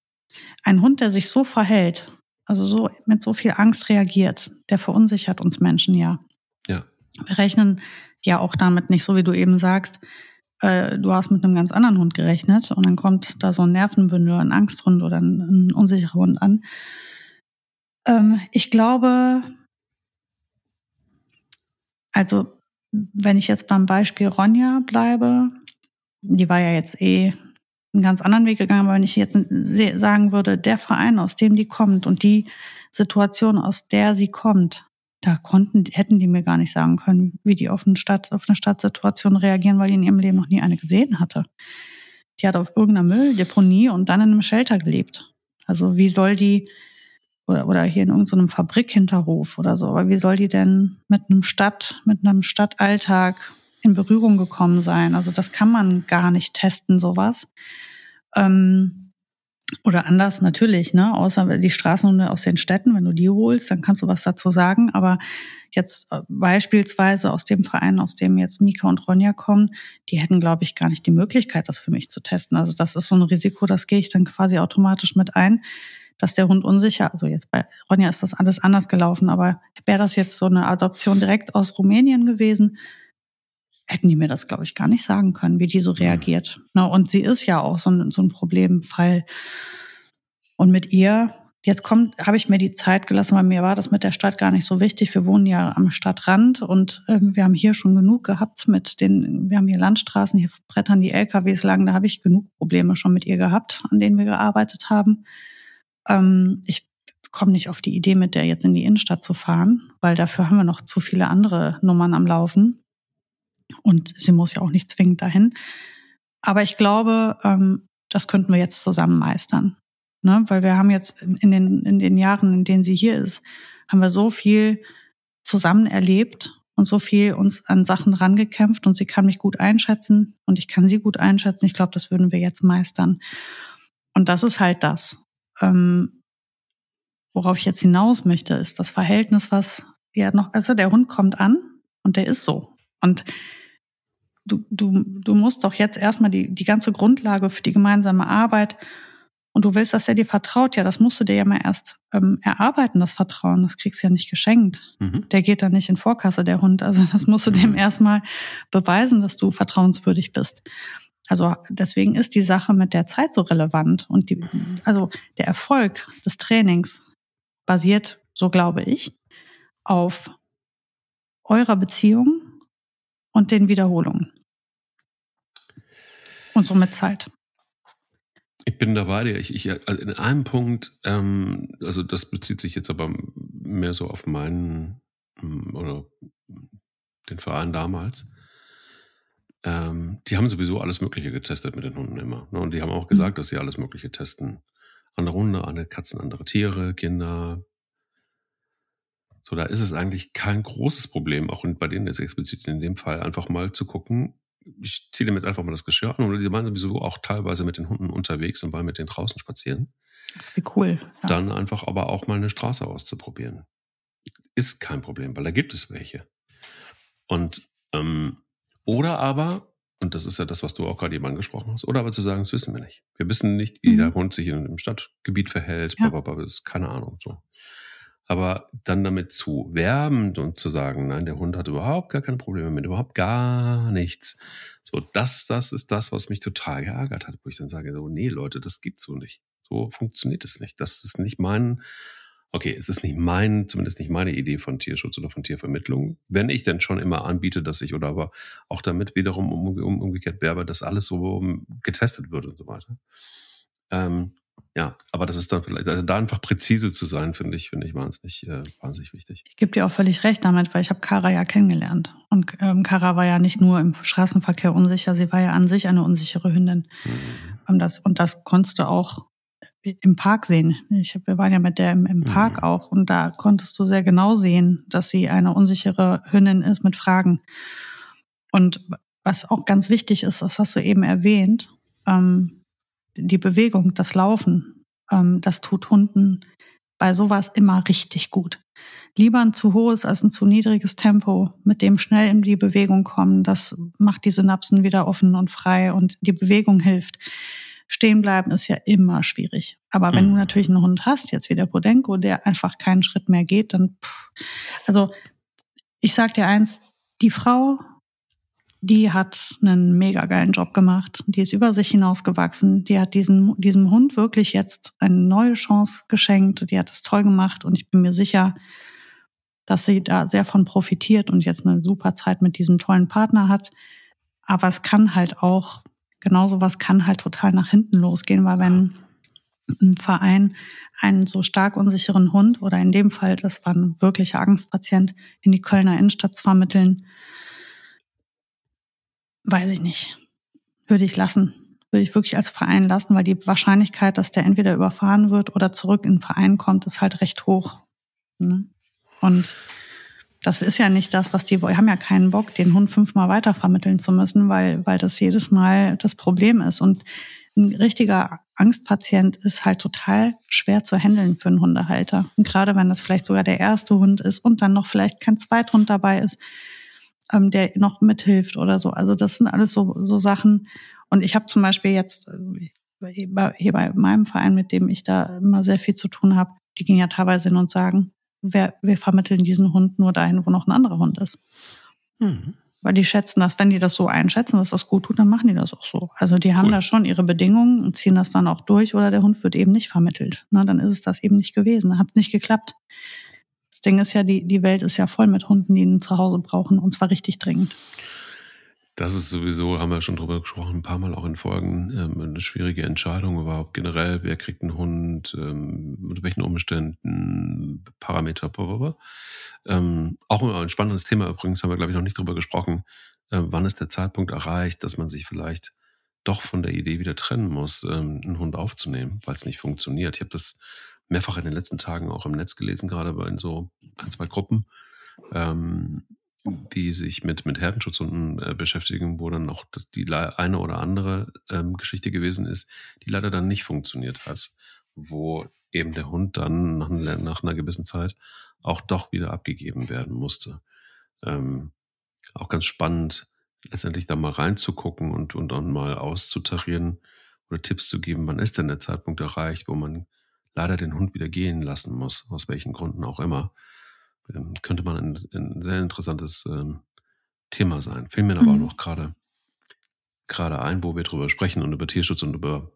ein Hund, der sich so verhält, also so mit so viel Angst reagiert, der verunsichert uns Menschen ja. Ja. Wir rechnen ja auch damit nicht, so wie du eben sagst, äh, du hast mit einem ganz anderen Hund gerechnet und dann kommt da so ein Nervenbündel, ein Angsthund oder ein, ein unsicherer Hund an. Ähm, ich glaube, also wenn ich jetzt beim Beispiel Ronja bleibe, die war ja jetzt eh einen ganz anderen Weg gegangen, aber wenn ich jetzt sagen würde, der Verein, aus dem die kommt und die Situation, aus der sie kommt, da konnten, hätten die mir gar nicht sagen können, wie die auf eine, Stadt, auf eine Stadtsituation reagieren, weil die in ihrem Leben noch nie eine gesehen hatte. Die hat auf irgendeiner Mülldeponie und dann in einem Shelter gelebt. Also wie soll die, oder, oder hier in irgendeinem Fabrikhinterhof oder so, aber wie soll die denn mit einem Stadt, mit einem Stadtalltag in Berührung gekommen sein? Also das kann man gar nicht testen, sowas. Ähm, oder anders natürlich, ne? Außer die Straßenhunde aus den Städten, wenn du die holst, dann kannst du was dazu sagen. Aber jetzt äh, beispielsweise aus dem Verein, aus dem jetzt Mika und Ronja kommen, die hätten, glaube ich, gar nicht die Möglichkeit, das für mich zu testen. Also das ist so ein Risiko, das gehe ich dann quasi automatisch mit ein, dass der Hund unsicher, also jetzt bei Ronja ist das alles anders gelaufen, aber wäre das jetzt so eine Adoption direkt aus Rumänien gewesen, hätten die mir das, glaube ich, gar nicht sagen können, wie die so mhm. reagiert. Na, und sie ist ja auch so ein, so ein Problemfall. Und mit ihr, jetzt kommt, habe ich mir die Zeit gelassen, weil mir war das mit der Stadt gar nicht so wichtig. Wir wohnen ja am Stadtrand und äh, wir haben hier schon genug gehabt mit den, wir haben hier Landstraßen, hier brettern die LKWs lang, da habe ich genug Probleme schon mit ihr gehabt, an denen wir gearbeitet haben. Ähm, ich komme nicht auf die Idee, mit der jetzt in die Innenstadt zu fahren, weil dafür haben wir noch zu viele andere Nummern am Laufen. Und sie muss ja auch nicht zwingend dahin. Aber ich glaube, ähm, das könnten wir jetzt zusammen meistern. Ne? Weil wir haben jetzt in den, in den Jahren, in denen sie hier ist, haben wir so viel zusammen erlebt und so viel uns an Sachen rangekämpft und sie kann mich gut einschätzen und ich kann sie gut einschätzen. Ich glaube, das würden wir jetzt meistern. Und das ist halt das. Ähm, worauf ich jetzt hinaus möchte, ist das Verhältnis, was ja noch, also der Hund kommt an und der ist so. Und du, du, du musst doch jetzt erstmal die, die ganze Grundlage für die gemeinsame Arbeit und du willst, dass er dir vertraut, ja, das musst du dir ja mal erst ähm, erarbeiten, das Vertrauen. Das kriegst du ja nicht geschenkt. Mhm. Der geht dann nicht in Vorkasse, der Hund. Also das musst du mhm. dem erstmal beweisen, dass du vertrauenswürdig bist. Also deswegen ist die Sache mit der Zeit so relevant. Und die, also der Erfolg des Trainings basiert, so glaube ich, auf eurer Beziehung und den Wiederholungen. Und somit Zeit. Ich bin da bei dir. Ich, ich, also in einem Punkt, ähm, also das bezieht sich jetzt aber mehr so auf meinen hm, oder den Verein damals. Ähm, die haben sowieso alles Mögliche getestet mit den Hunden immer. Ne? Und die haben auch gesagt, mhm. dass sie alles Mögliche testen. Andere Hunde, andere Katzen, andere Tiere, Kinder, so, da ist es eigentlich kein großes Problem, auch bei denen jetzt explizit in dem Fall, einfach mal zu gucken, ich ziehe dem jetzt einfach mal das Geschirr an und die waren sowieso auch teilweise mit den Hunden unterwegs und waren mit denen draußen spazieren. Wie cool. Ja. Dann einfach aber auch mal eine Straße auszuprobieren. Ist kein Problem, weil da gibt es welche. Und ähm, oder aber, und das ist ja das, was du auch gerade eben angesprochen hast, oder aber zu sagen, das wissen wir nicht. Wir wissen nicht, wie mhm. der Hund sich in einem Stadtgebiet verhält, ja. blablabla, ist keine Ahnung. So. Aber dann damit zu werben und zu sagen, nein, der Hund hat überhaupt gar keine Probleme mit, überhaupt gar nichts. So, das, das ist das, was mich total geärgert hat, wo ich dann sage, so, nee, Leute, das gibt's so nicht. So funktioniert es nicht. Das ist nicht mein, okay, es ist nicht mein, zumindest nicht meine Idee von Tierschutz oder von Tiervermittlung. Wenn ich denn schon immer anbiete, dass ich oder aber auch damit wiederum um, um, umgekehrt werbe, dass alles so getestet wird und so weiter. Ähm, ja, aber das ist dann vielleicht, also da einfach präzise zu sein, finde ich, finde ich wahnsinnig, äh, wahnsinnig wichtig. Ich gebe dir auch völlig recht damit, weil ich habe Kara ja kennengelernt. Und ähm, Kara war ja nicht nur im Straßenverkehr unsicher, sie war ja an sich eine unsichere Hündin. Mhm. Und, das, und das konntest du auch im Park sehen. Ich, wir waren ja mit der im, im. Park mhm. auch und da konntest du sehr genau sehen, dass sie eine unsichere Hündin ist mit Fragen. Und was auch ganz wichtig ist, das hast du eben erwähnt, ähm, die Bewegung, das Laufen, ähm, das tut Hunden bei sowas immer richtig gut. Lieber ein zu hohes als ein zu niedriges Tempo, mit dem schnell in die Bewegung kommen. Das macht die Synapsen wieder offen und frei und die Bewegung hilft. Stehen bleiben ist ja immer schwierig. Aber wenn mhm. du natürlich einen Hund hast, jetzt wie der Podenko, der einfach keinen Schritt mehr geht, dann, pff. also ich sag dir eins, die Frau die hat einen mega geilen Job gemacht. Die ist über sich hinausgewachsen. Die hat diesen, diesem Hund wirklich jetzt eine neue Chance geschenkt. Die hat es toll gemacht und ich bin mir sicher, dass sie da sehr von profitiert und jetzt eine super Zeit mit diesem tollen Partner hat. Aber es kann halt auch, genauso was kann halt total nach hinten losgehen, weil wenn ein Verein einen so stark unsicheren Hund oder in dem Fall, das war ein wirklicher Angstpatient, in die Kölner Innenstadt zu vermitteln, Weiß ich nicht. Würde ich lassen. Würde ich wirklich als Verein lassen, weil die Wahrscheinlichkeit, dass der entweder überfahren wird oder zurück in den Verein kommt, ist halt recht hoch. Ne? Und das ist ja nicht das, was die wollen. haben ja keinen Bock, den Hund fünfmal weitervermitteln zu müssen, weil, weil das jedes Mal das Problem ist. Und ein richtiger Angstpatient ist halt total schwer zu handeln für einen Hundehalter. Und gerade wenn das vielleicht sogar der erste Hund ist und dann noch vielleicht kein Zweithund dabei ist, ähm, der noch mithilft oder so. Also das sind alles so, so Sachen. Und ich habe zum Beispiel jetzt äh, hier bei meinem Verein, mit dem ich da immer sehr viel zu tun habe, die gehen ja teilweise hin und sagen, wir, wir vermitteln diesen Hund nur dahin, wo noch ein anderer Hund ist. Mhm. Weil die schätzen das, wenn die das so einschätzen, dass das gut tut, dann machen die das auch so. Also die haben cool. da schon ihre Bedingungen und ziehen das dann auch durch oder der Hund wird eben nicht vermittelt. Na, dann ist es das eben nicht gewesen, hat nicht geklappt. Das Ding ist ja, die, die Welt ist ja voll mit Hunden, die ein Zuhause brauchen und zwar richtig dringend. Das ist sowieso, haben wir schon drüber gesprochen, ein paar Mal auch in Folgen, ähm, eine schwierige Entscheidung überhaupt generell, wer kriegt einen Hund, ähm, mit welchen Umständen, Parameter, blablabla. Ähm, auch ein spannendes Thema übrigens, haben wir glaube ich noch nicht drüber gesprochen, äh, wann ist der Zeitpunkt erreicht, dass man sich vielleicht doch von der Idee wieder trennen muss, ähm, einen Hund aufzunehmen, weil es nicht funktioniert. Ich habe das mehrfach in den letzten Tagen auch im Netz gelesen, gerade bei so ein, zwei Gruppen, ähm, die sich mit, mit Herdenschutzhunden äh, beschäftigen, wo dann auch das, die eine oder andere ähm, Geschichte gewesen ist, die leider dann nicht funktioniert hat, wo eben der Hund dann nach, nach einer gewissen Zeit auch doch wieder abgegeben werden musste. Ähm, auch ganz spannend, letztendlich da mal reinzugucken und, und dann mal auszutarieren oder Tipps zu geben, wann ist denn der Zeitpunkt erreicht, wo man leider den Hund wieder gehen lassen muss, aus welchen Gründen auch immer, ähm, könnte man ein, ein sehr interessantes ähm, Thema sein. Fällt mir mhm. aber auch noch gerade gerade ein, wo wir drüber sprechen und über Tierschutz und über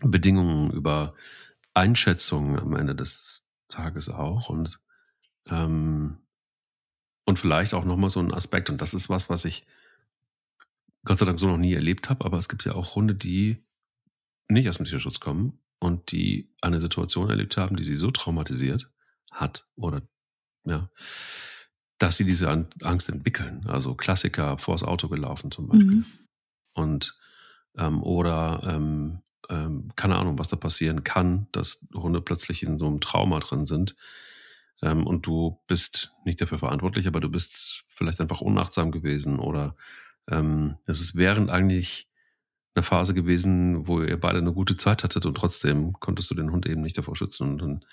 Bedingungen, über Einschätzungen am Ende des Tages auch und ähm, und vielleicht auch nochmal so ein Aspekt, und das ist was, was ich Gott sei Dank so noch nie erlebt habe, aber es gibt ja auch Hunde, die nicht aus dem Tierschutz kommen und die eine Situation erlebt haben, die sie so traumatisiert hat oder ja, dass sie diese Angst entwickeln. Also Klassiker vors Auto gelaufen zum Beispiel. Mhm. Und ähm, oder ähm, ähm, keine Ahnung, was da passieren kann, dass Hunde plötzlich in so einem Trauma drin sind. Ähm, und du bist nicht dafür verantwortlich, aber du bist vielleicht einfach unachtsam gewesen oder ähm, es ist während eigentlich eine Phase gewesen, wo ihr beide eine gute Zeit hattet und trotzdem konntest du den Hund eben nicht davor schützen und dann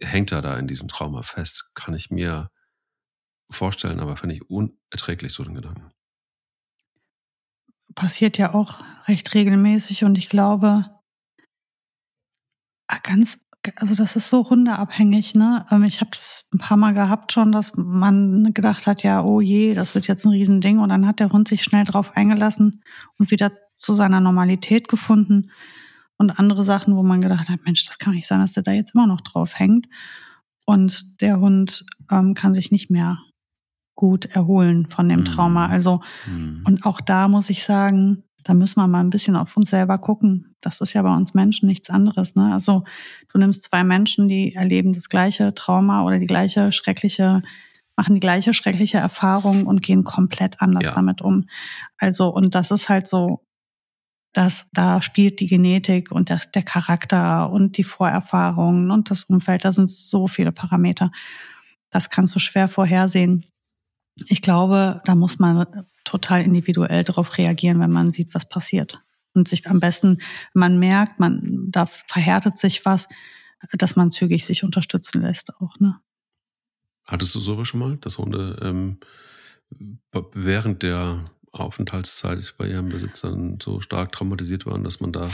hängt er da in diesem Trauma fest. Kann ich mir vorstellen, aber finde ich unerträglich so den Gedanken. Passiert ja auch recht regelmäßig und ich glaube, ah, ganz also das ist so hundeabhängig, ne? Ähm, ich habe es ein paar Mal gehabt schon, dass man gedacht hat, ja, oh je, das wird jetzt ein Riesending. Und dann hat der Hund sich schnell drauf eingelassen und wieder zu seiner Normalität gefunden. Und andere Sachen, wo man gedacht hat, Mensch, das kann nicht sein, dass der da jetzt immer noch drauf hängt. Und der Hund ähm, kann sich nicht mehr gut erholen von dem Trauma. Mhm. Also, mhm. und auch da muss ich sagen, da müssen wir mal ein bisschen auf uns selber gucken. Das ist ja bei uns Menschen nichts anderes. Ne? Also du nimmst zwei Menschen, die erleben das gleiche Trauma oder die gleiche schreckliche, machen die gleiche schreckliche Erfahrung und gehen komplett anders ja. damit um. Also, und das ist halt so, dass da spielt die Genetik und das, der Charakter und die Vorerfahrungen und das Umfeld, da sind so viele Parameter. Das kannst du schwer vorhersehen. Ich glaube, da muss man total individuell darauf reagieren, wenn man sieht, was passiert. Und sich am besten, man merkt, man, da verhärtet sich was, dass man zügig sich unterstützen lässt auch, ne? Hattest du sowas schon mal, dass Hunde ähm, während der Aufenthaltszeit bei ihren Besitzern so stark traumatisiert waren, dass man da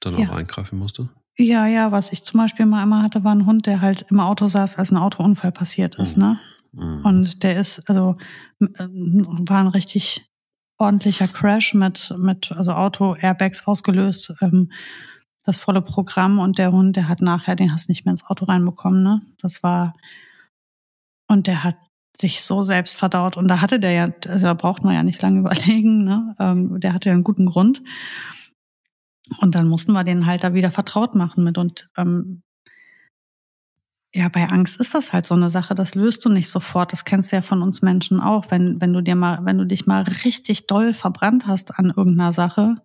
dann ja. auch eingreifen musste? Ja, ja, was ich zum Beispiel mal immer hatte, war ein Hund, der halt im Auto saß, als ein Autounfall passiert ist, mhm. ne? Mhm. Und der ist, also äh, war ein richtig ordentlicher Crash mit, mit also Auto-Airbags ausgelöst, ähm, das volle Programm und der Hund, der hat nachher, den hast nicht mehr ins Auto reinbekommen, ne? Das war, und der hat sich so selbst verdaut und da hatte der ja, also da braucht man ja nicht lange überlegen, ne? Ähm, der hatte ja einen guten Grund. Und dann mussten wir den halt da wieder vertraut machen mit und ähm, ja, bei Angst ist das halt so eine Sache, das löst du nicht sofort. Das kennst du ja von uns Menschen auch. Wenn, wenn du dir mal, wenn du dich mal richtig doll verbrannt hast an irgendeiner Sache,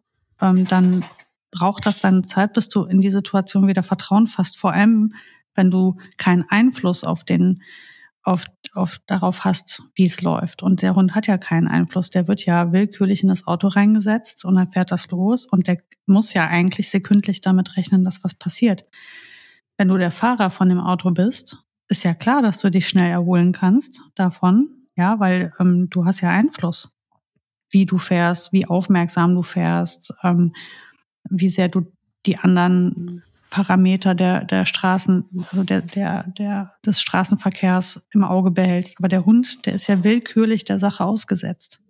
ähm, dann braucht das deine Zeit, bis du in die Situation wieder Vertrauen fasst. Vor allem, wenn du keinen Einfluss auf den, auf, auf darauf hast, wie es läuft. Und der Hund hat ja keinen Einfluss. Der wird ja willkürlich in das Auto reingesetzt und dann fährt das los und der muss ja eigentlich sekündlich damit rechnen, dass was passiert wenn du der Fahrer von dem Auto bist, ist ja klar, dass du dich schnell erholen kannst davon, ja, weil ähm, du hast ja Einfluss, wie du fährst, wie aufmerksam du fährst, ähm, wie sehr du die anderen Parameter der, der Straßen, also der, der, der, des Straßenverkehrs im Auge behältst. Aber der Hund, der ist ja willkürlich der Sache ausgesetzt.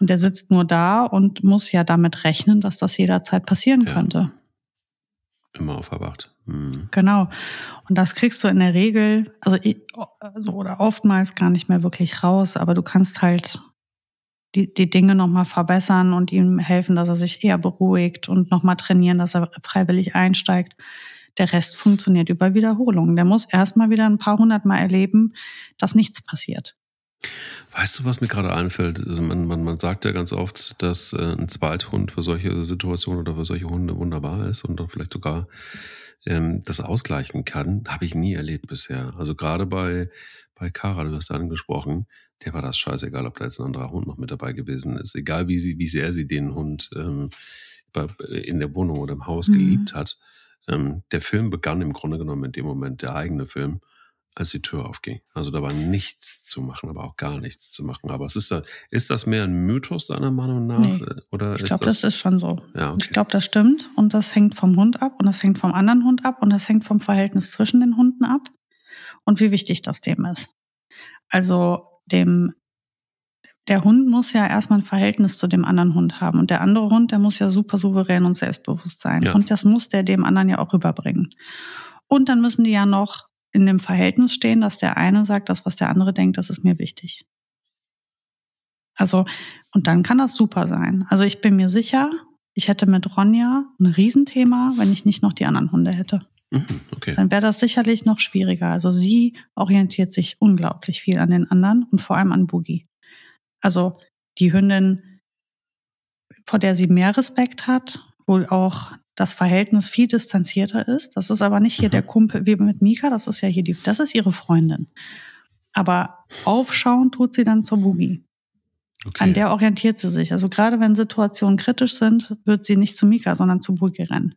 Und der sitzt nur da und muss ja damit rechnen, dass das jederzeit passieren ja. könnte. Immer auf Verwacht. Mhm. Genau. Und das kriegst du in der Regel, also, also oder oftmals gar nicht mehr wirklich raus, aber du kannst halt die, die Dinge nochmal verbessern und ihm helfen, dass er sich eher beruhigt und nochmal trainieren, dass er freiwillig einsteigt. Der Rest funktioniert über Wiederholung. Der muss erstmal wieder ein paar hundert Mal erleben, dass nichts passiert. Weißt du, was mir gerade einfällt? Also man, man, man sagt ja ganz oft, dass äh, ein Zweithund für solche Situationen oder für solche Hunde wunderbar ist und vielleicht sogar ähm, das ausgleichen kann. Habe ich nie erlebt bisher. Also gerade bei, bei Kara, du hast angesprochen, der war das scheißegal, ob da jetzt ein anderer Hund noch mit dabei gewesen ist. Egal wie, sie, wie sehr sie den Hund ähm, in der Wohnung oder im Haus mhm. geliebt hat. Ähm, der Film begann im Grunde genommen in dem Moment, der eigene Film als die Tür aufging. Also da war nichts zu machen, aber auch gar nichts zu machen. Aber es ist, da, ist das mehr ein Mythos deiner Meinung nach? Nee, oder ich glaube, das, das, ist schon so. Ja, okay. Ich glaube, das stimmt. Und das hängt vom Hund ab und das hängt vom anderen Hund ab und das hängt vom Verhältnis zwischen den Hunden ab und wie wichtig das dem ist. Also dem der Hund muss ja erstmal ein Verhältnis zu dem anderen Hund haben. Und der andere Hund, der muss ja super souverän und selbstbewusst sein. Ja. Und das muss der dem anderen ja auch rüberbringen. Und dann müssen die ja noch in dem Verhältnis stehen, dass der eine sagt, das, was der andere denkt, das ist mir wichtig. Also, und dann kann das super sein. Also ich bin mir sicher, ich hätte mit Ronja ein Riesenthema, wenn ich nicht noch die anderen Hunde hätte. Mhm, okay. Dann wäre das sicherlich noch schwieriger. Also sie orientiert sich unglaublich viel an den anderen und vor allem an Boogie. Also die Hündin, vor der sie mehr Respekt hat, wohl auch das Verhältnis viel distanzierter ist. Das ist aber nicht hier mhm. der Kumpel wie mit Mika, das ist ja hier die, das ist ihre Freundin. Aber aufschauen tut sie dann zur Boogie. Okay. An der orientiert sie sich. Also gerade wenn Situationen kritisch sind, wird sie nicht zu Mika, sondern zu Boogie rennen.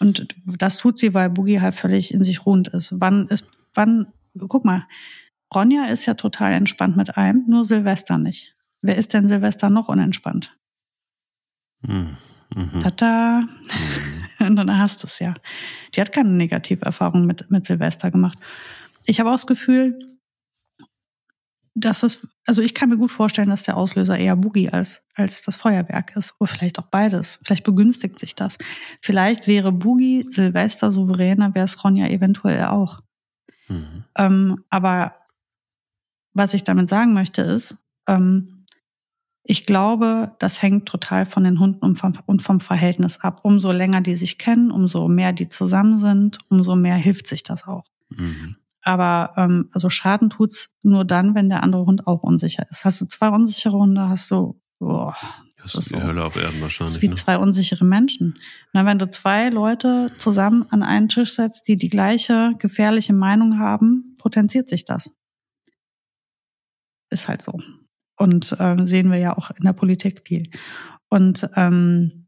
Und das tut sie, weil Boogie halt völlig in sich ruhend ist. Wann ist, wann, guck mal, Ronja ist ja total entspannt mit allem, nur Silvester nicht. Wer ist denn Silvester noch unentspannt? Hm. Mhm. Tada. Mhm. Und dann hast du es ja. Die hat keine Negativerfahrung mit, mit Silvester gemacht. Ich habe auch das Gefühl, dass es, also ich kann mir gut vorstellen, dass der Auslöser eher Boogie als, als das Feuerwerk ist. Oder vielleicht auch beides. Vielleicht begünstigt sich das. Vielleicht wäre Boogie Silvester souveräner, wäre es Ronja eventuell auch. Mhm. Ähm, aber was ich damit sagen möchte ist, ähm, Ich glaube, das hängt total von den Hunden und vom, und vom Verhältnis ab. Umso länger die sich kennen, umso mehr die zusammen sind, umso mehr hilft sich das auch. Mhm. Aber ähm, also Schaden tut's nur dann, wenn der andere Hund auch unsicher ist. Hast du zwei unsichere Hunde, hast du boah, das ist die so, Hölle auf Erden wahrscheinlich. Das ist wie ne? zwei unsichere Menschen. Na, wenn du zwei Leute zusammen an einen Tisch setzt, die die gleiche gefährliche Meinung haben, potenziert sich das. Ist halt so. Und ähm, sehen wir ja auch in der Politik viel. Und ähm,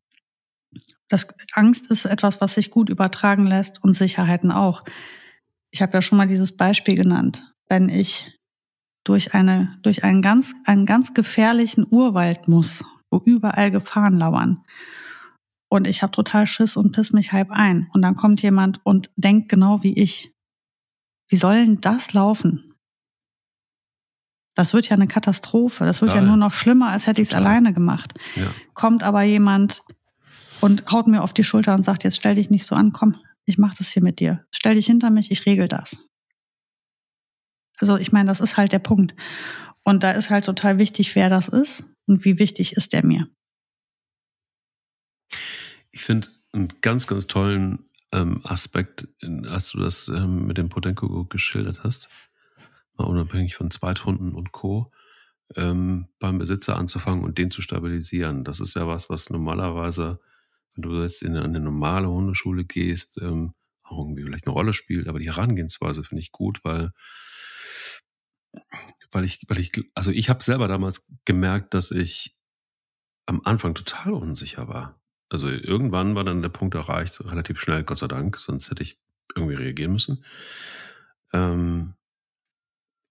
das Angst ist etwas, was sich gut übertragen lässt und Sicherheiten auch. Ich habe ja schon mal dieses Beispiel genannt. Wenn ich durch eine durch einen ganz einen ganz gefährlichen Urwald muss, wo überall Gefahren lauern, und ich habe total Schiss und piss mich halb ein, und dann kommt jemand und denkt genau wie ich. Wie soll denn das laufen? Das wird ja eine Katastrophe. Das wird Geil. ja nur noch schlimmer, als hätte ich es alleine gemacht. Ja. Kommt aber jemand und haut mir auf die Schulter und sagt, jetzt stell dich nicht so an, komm, ich mache das hier mit dir. Stell dich hinter mich, ich regel das. Also ich meine, das ist halt der Punkt. Und da ist halt total wichtig, wer das ist und wie wichtig ist der mir. Ich finde einen ganz, ganz tollen ähm, Aspekt, als du das ähm, mit dem Potenko geschildert hast, mal unabhängig von Zweithunden und Co., ähm, beim Besitzer anzufangen und den zu stabilisieren. Das ist ja was, was normalerweise, wenn du jetzt in eine normale Hundeschule gehst, ähm, auch irgendwie vielleicht eine Rolle spielt. Aber die Herangehensweise finde ich gut, weil, weil ich, weil ich, also ich habe selber damals gemerkt, dass ich am Anfang total unsicher war. Also irgendwann war dann der Punkt erreicht, relativ schnell, Gott sei Dank, sonst hätte ich irgendwie reagieren müssen. Ähm,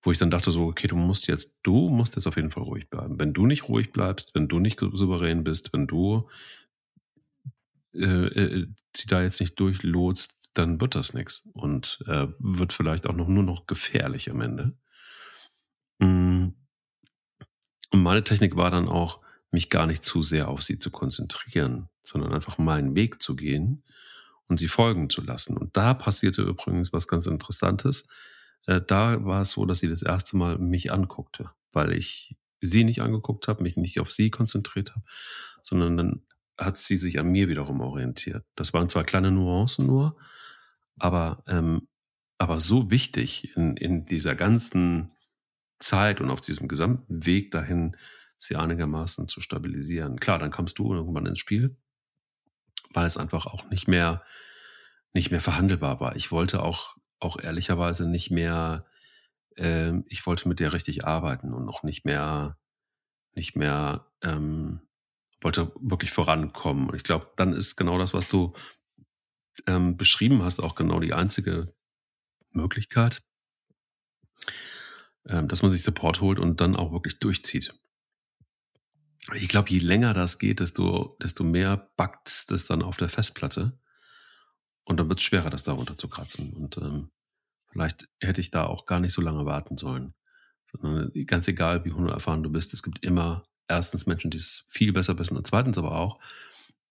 wo ich dann dachte so, okay, du musst jetzt, du musst jetzt auf jeden Fall ruhig bleiben. Wenn du nicht ruhig bleibst, wenn du nicht souverän bist, wenn du äh, äh, sie da jetzt nicht durchlotst, dann wird das nichts und äh, wird vielleicht auch noch nur noch gefährlich am Ende. Mm. Und meine Technik war dann auch, mich gar nicht zu sehr auf sie zu konzentrieren, sondern einfach meinen Weg zu gehen und sie folgen zu lassen. Und da passierte übrigens was ganz Interessantes äh, da war es so, dass sie das erste Mal mich anguckte, weil ich sie nicht angeguckt habe, mich nicht auf sie konzentriert habe, sondern dann hat sie sich an mir wiederum orientiert. Das waren zwar kleine Nuancen nur, aber, ähm, aber so wichtig in, in dieser ganzen Zeit und auf diesem gesamten Weg dahin, sie einigermaßen zu stabilisieren. Klar, dann kamst du irgendwann ins Spiel, weil es einfach auch nicht mehr, nicht mehr verhandelbar war. Ich wollte auch auch ehrlicherweise nicht mehr, äh, ich wollte mit der richtig arbeiten und noch nicht mehr, nicht mehr, ähm, wollte wirklich vorankommen. Und ich glaube, dann ist genau das, was du ähm, beschrieben hast, auch genau die einzige Möglichkeit, ähm, dass man sich Support holt und dann auch wirklich durchzieht. Ich glaube, je länger das geht, desto, desto mehr backt es dann auf der Festplatte. Und dann wird es schwerer, das darunter zu kratzen. Und ähm, vielleicht hätte ich da auch gar nicht so lange warten sollen. Sondern ganz egal, wie hundeerfahren du bist, es gibt immer erstens Menschen, die es viel besser wissen und zweitens aber auch,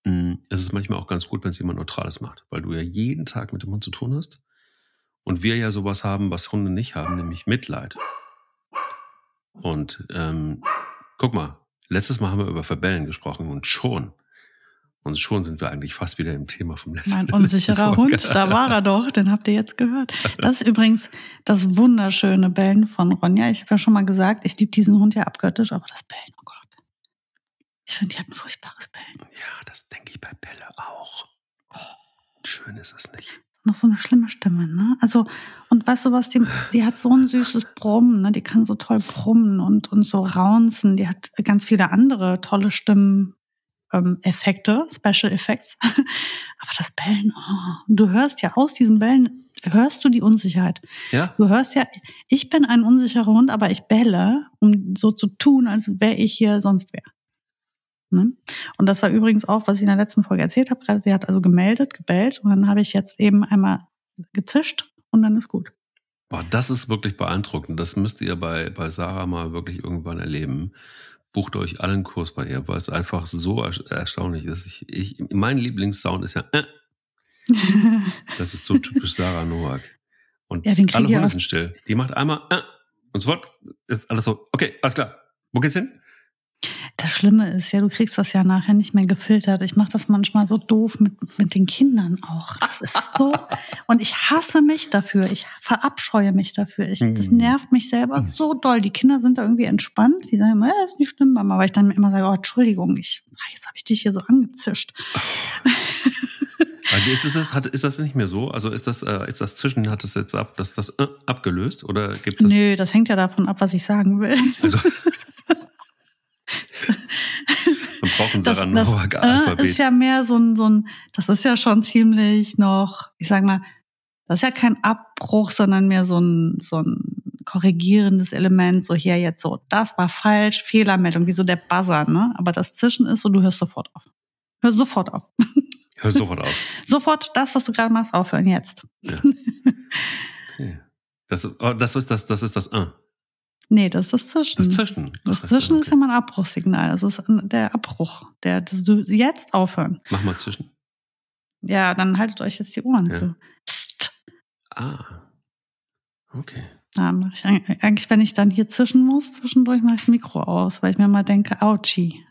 mh, hm, es ist manchmal auch ganz gut, wenn es jemand Neutrales macht, weil du ja jeden Tag mit dem Hund zu tun hast. Und wir ja sowas haben, was Hunde nicht haben, nämlich Mitleid. Und ähm, guck mal, letztes Mal haben wir über Verbellen gesprochen und schon und schon sind wir eigentlich fast wieder im Thema vom letzten Mein unsicherer Hund, da war er doch, den habt ihr jetzt gehört. Das ist übrigens das wunderschöne Bellen von Ronja. Ich habe ja schon mal gesagt, ich liebe diesen Hund ja abgöttisch, aber das Bellen, oh Gott. Ich finde, die hat ein furchtbares Bellen. Ja, das denke ich bei Belle auch. Oh, schön ist es nicht. Noch so eine schlimme Stimme, ne? Also, und weißt du was, die, die hat so ein süßes Brummen, ne? Die kann so toll brummen und, und so raunzen. Die hat ganz viele andere tolle Stimmen ähm, Effekte, Special Effects. Aber das Bellen, oh, du hörst ja aus diesen Bällen, hörst du die Unsicherheit. Ja. Du hörst ja, ich bin ein unsicherer Hund, aber ich bälle, um so zu tun, als wäre ich hier sonst wer. Ne? Und das war übrigens auch, was ich in der letzten Folge erzählt habe. Gerade sie hat also gemeldet, gebellt und dann habe ich jetzt eben einmal gezischt und dann ist gut. Boah, das ist wirklich beeindruckend. Das müsst ihr bei, bei Sarah mal wirklich irgendwann erleben bucht euch allen Kurs bei ihr, weil es einfach so erstaunlich ist. Ich, ich, mein Lieblingssound ist ja, äh. das ist so typisch Sarah Noack. Und ja, alle Hunde sind still. Die macht einmal, äh, und sofort ist alles so, okay, alles klar. Wo geht's hin? Das Schlimme ist ja, du kriegst das ja nachher nicht mehr gefiltert. Ich mache das manchmal so doof mit, mit den Kindern auch. Das ist so. Und ich hasse mich dafür. Ich verabscheue mich dafür. Ich, das Mhm. nervt mich selber so doll. Die Kinder sind da irgendwie entspannt. Die sagen immer, ja, ist nicht schlimm, Mama. Aber ich dann immer sage, oh, Entschuldigung, ich, jetzt habe ich dich hier so angezischt. Ist, es, hat, ist das nicht mehr so? Also ist das, äh, ist das Zwischen, hat das jetzt ab, das, das äh, abgelöst? Oder gibt es das? Nö, das hängt ja davon ab, was ich sagen will. Also, man braucht ein Das, das Saranauer äh, Alphabet. ist ja mehr so ein, so ein, das ist ja schon ziemlich noch, ich sag mal, das ist ja kein Abbruch, sondern mehr so ein, so ein korrigierendes Element, so hier jetzt so, das war falsch, Fehlermeldung, wie so der Buzzer, ne? Aber das Zwischen ist so, du hörst sofort auf. Hör sofort auf. Hör sofort auf. Sofort das, was du gerade machst, aufhören jetzt. Okay. Das, oh, das ist das, das ist das äh, Nee, das ist das Zwischen. das Zwischen. Das Ach, Zwischen ist ja mal ein Abbruchssignal. Das ist der Abbruch. Der, das, du jetzt aufhören. Mach mal zwischen. Ja, dann haltet euch jetzt die Ohren Ja. zu. Psst. Ah. Okay. Ja, mach ich eig- eigentlich, wenn ich dann hier zwischen muss, zwischendurch mache ich das Mikro aus, weil ich mir mal denke, ouchi.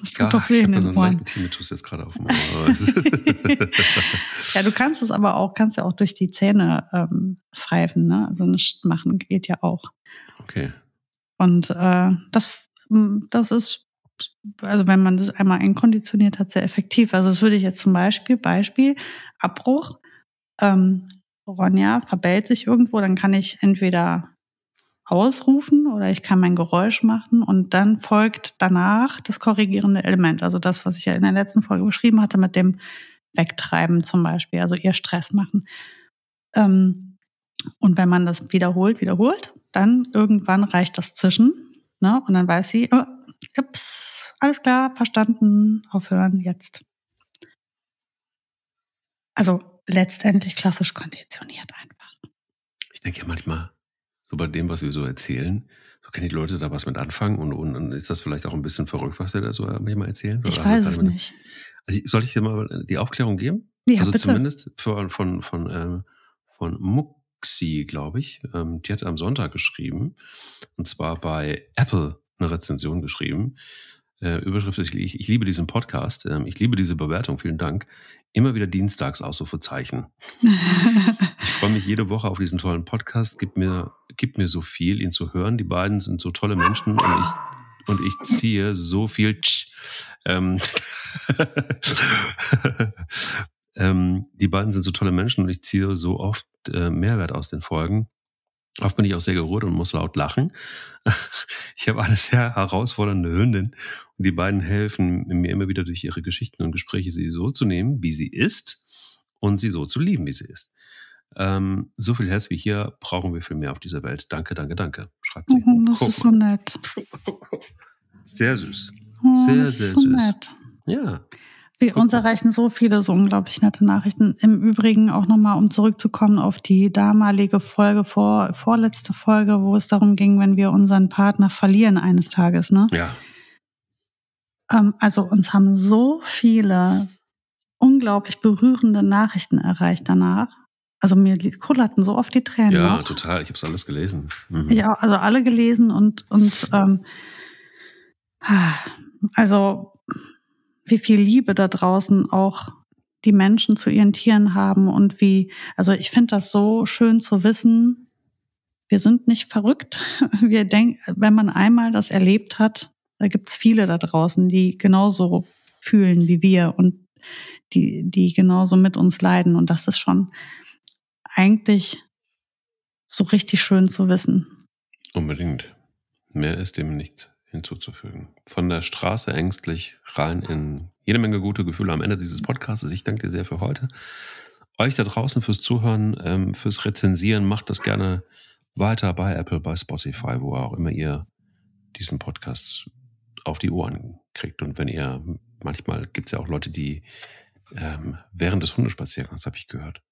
Das tut Ja, doch weh ich in habe so den einen Ohren. Tinnitus jetzt gerade auf dem Ohr. Ja, du kannst es aber auch, kannst ja auch durch die Zähne ähm, pfeifen, ne? Also nicht machen geht ja auch. Okay. Und äh, das, das ist, also wenn man das einmal einkonditioniert hat, sehr effektiv. Also das würde ich jetzt zum Beispiel, Beispiel, Abbruch, ähm, Ronja verbellt sich irgendwo, dann kann ich entweder ausrufen oder ich kann mein Geräusch machen und dann folgt danach das korrigierende Element. Also das, was ich ja in der letzten Folge beschrieben hatte mit dem Wegtreiben zum Beispiel, also ihr Stress machen. Ähm, und wenn man das wiederholt, wiederholt, dann irgendwann reicht das Zwischen. Ne? Und dann weiß sie, oh, ups, alles klar, verstanden, aufhören, jetzt. Also letztendlich klassisch konditioniert einfach. Ich denke ja manchmal, so bei dem, was wir so erzählen, so können die Leute da was mit anfangen und, und, und ist das vielleicht auch ein bisschen verrückt, was wir da so manchmal erzählen? Ich Oder weiß also es gerade- nicht. Also soll ich dir mal die Aufklärung geben? Ja, also bitte. zumindest von, von, von, ähm, von Muxi, glaube ich. Ähm, die hat am Sonntag geschrieben. Und zwar bei Apple eine Rezension geschrieben. Äh, Überschrift ist, ich, ich liebe diesen Podcast. Ähm, ich liebe diese Bewertung. Vielen Dank. Immer wieder dienstags Ausrufezeichen. Ich freue mich jede Woche auf diesen tollen Podcast. Gibt mir, gibt mir so viel, ihn zu hören. Die beiden sind so tolle Menschen und ich, und ich ziehe so viel. Tsch, ähm, ähm, die beiden sind so tolle Menschen und ich ziehe so oft äh, Mehrwert aus den Folgen. Oft bin ich auch sehr gerührt und muss laut lachen. Ich habe eine sehr herausfordernde Hündin und die beiden helfen mir immer wieder durch ihre Geschichten und Gespräche, sie so zu nehmen, wie sie ist und sie so zu lieben, wie sie ist. Ähm, so viel Herz wie hier brauchen wir viel mehr auf dieser Welt. Danke, danke, danke. Schreibt sie. Oh, das ist so nett. Sehr süß. Oh, Sehr, sehr so süß. nett. Ja. Wir, uns erreichen so viele so unglaublich nette Nachrichten. Im Übrigen auch nochmal, um zurückzukommen auf die damalige Folge, vor, vorletzte Folge, wo es darum ging, wenn wir unseren Partner verlieren eines Tages. Ne? Ja. Ähm, also uns haben so viele unglaublich berührende Nachrichten erreicht danach. Also mir kullerten so oft die Tränen. Ja, hoch. total. Ich habe es alles gelesen. Mhm. Ja, also alle gelesen und und ähm, also wie viel Liebe da draußen auch die Menschen zu ihren Tieren haben und wie, also ich finde das so schön zu wissen, wir sind nicht verrückt. Wir denken, wenn man einmal das erlebt hat, da gibt's viele da draußen, die genauso fühlen wie wir und die, die genauso mit uns leiden. Und das ist schon eigentlich so richtig schön zu wissen. Unbedingt. Mehr ist dem nicht hinzuzufügen. Von der Straße ängstlich rein in jede Menge gute Gefühle am Ende dieses Podcasts. Ich danke dir sehr für heute. Euch da draußen fürs Zuhören, ähm, fürs Rezensieren. Macht das gerne weiter bei Apple, bei Spotify, wo auch immer ihr diesen Podcast auf die Ohren kriegt. Und wenn ihr, manchmal gibt es ja auch Leute, die ähm, während des Hundespaziergangs, habe ich gehört,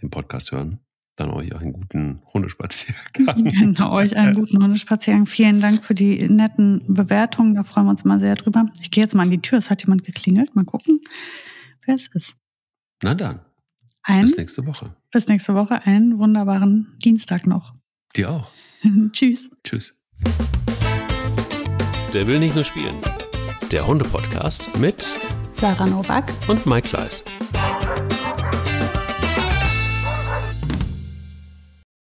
den Podcast hören, dann euch auch einen guten Hundespaziergang. Genau, euch einen guten Hundespaziergang. Vielen Dank für die netten Bewertungen. Da freuen wir uns immer sehr drüber. Ich gehe jetzt mal an die Tür. Es hat jemand geklingelt. Mal gucken, wer es ist. Na dann, Ein, bis nächste Woche. bis nächste Woche. Einen wunderbaren Dienstag noch. Dir auch. Tschüss. Tschüss. der will nicht nur spielen. Der Hunde-Podcast mit Sarah Novak und Mike Kleiss.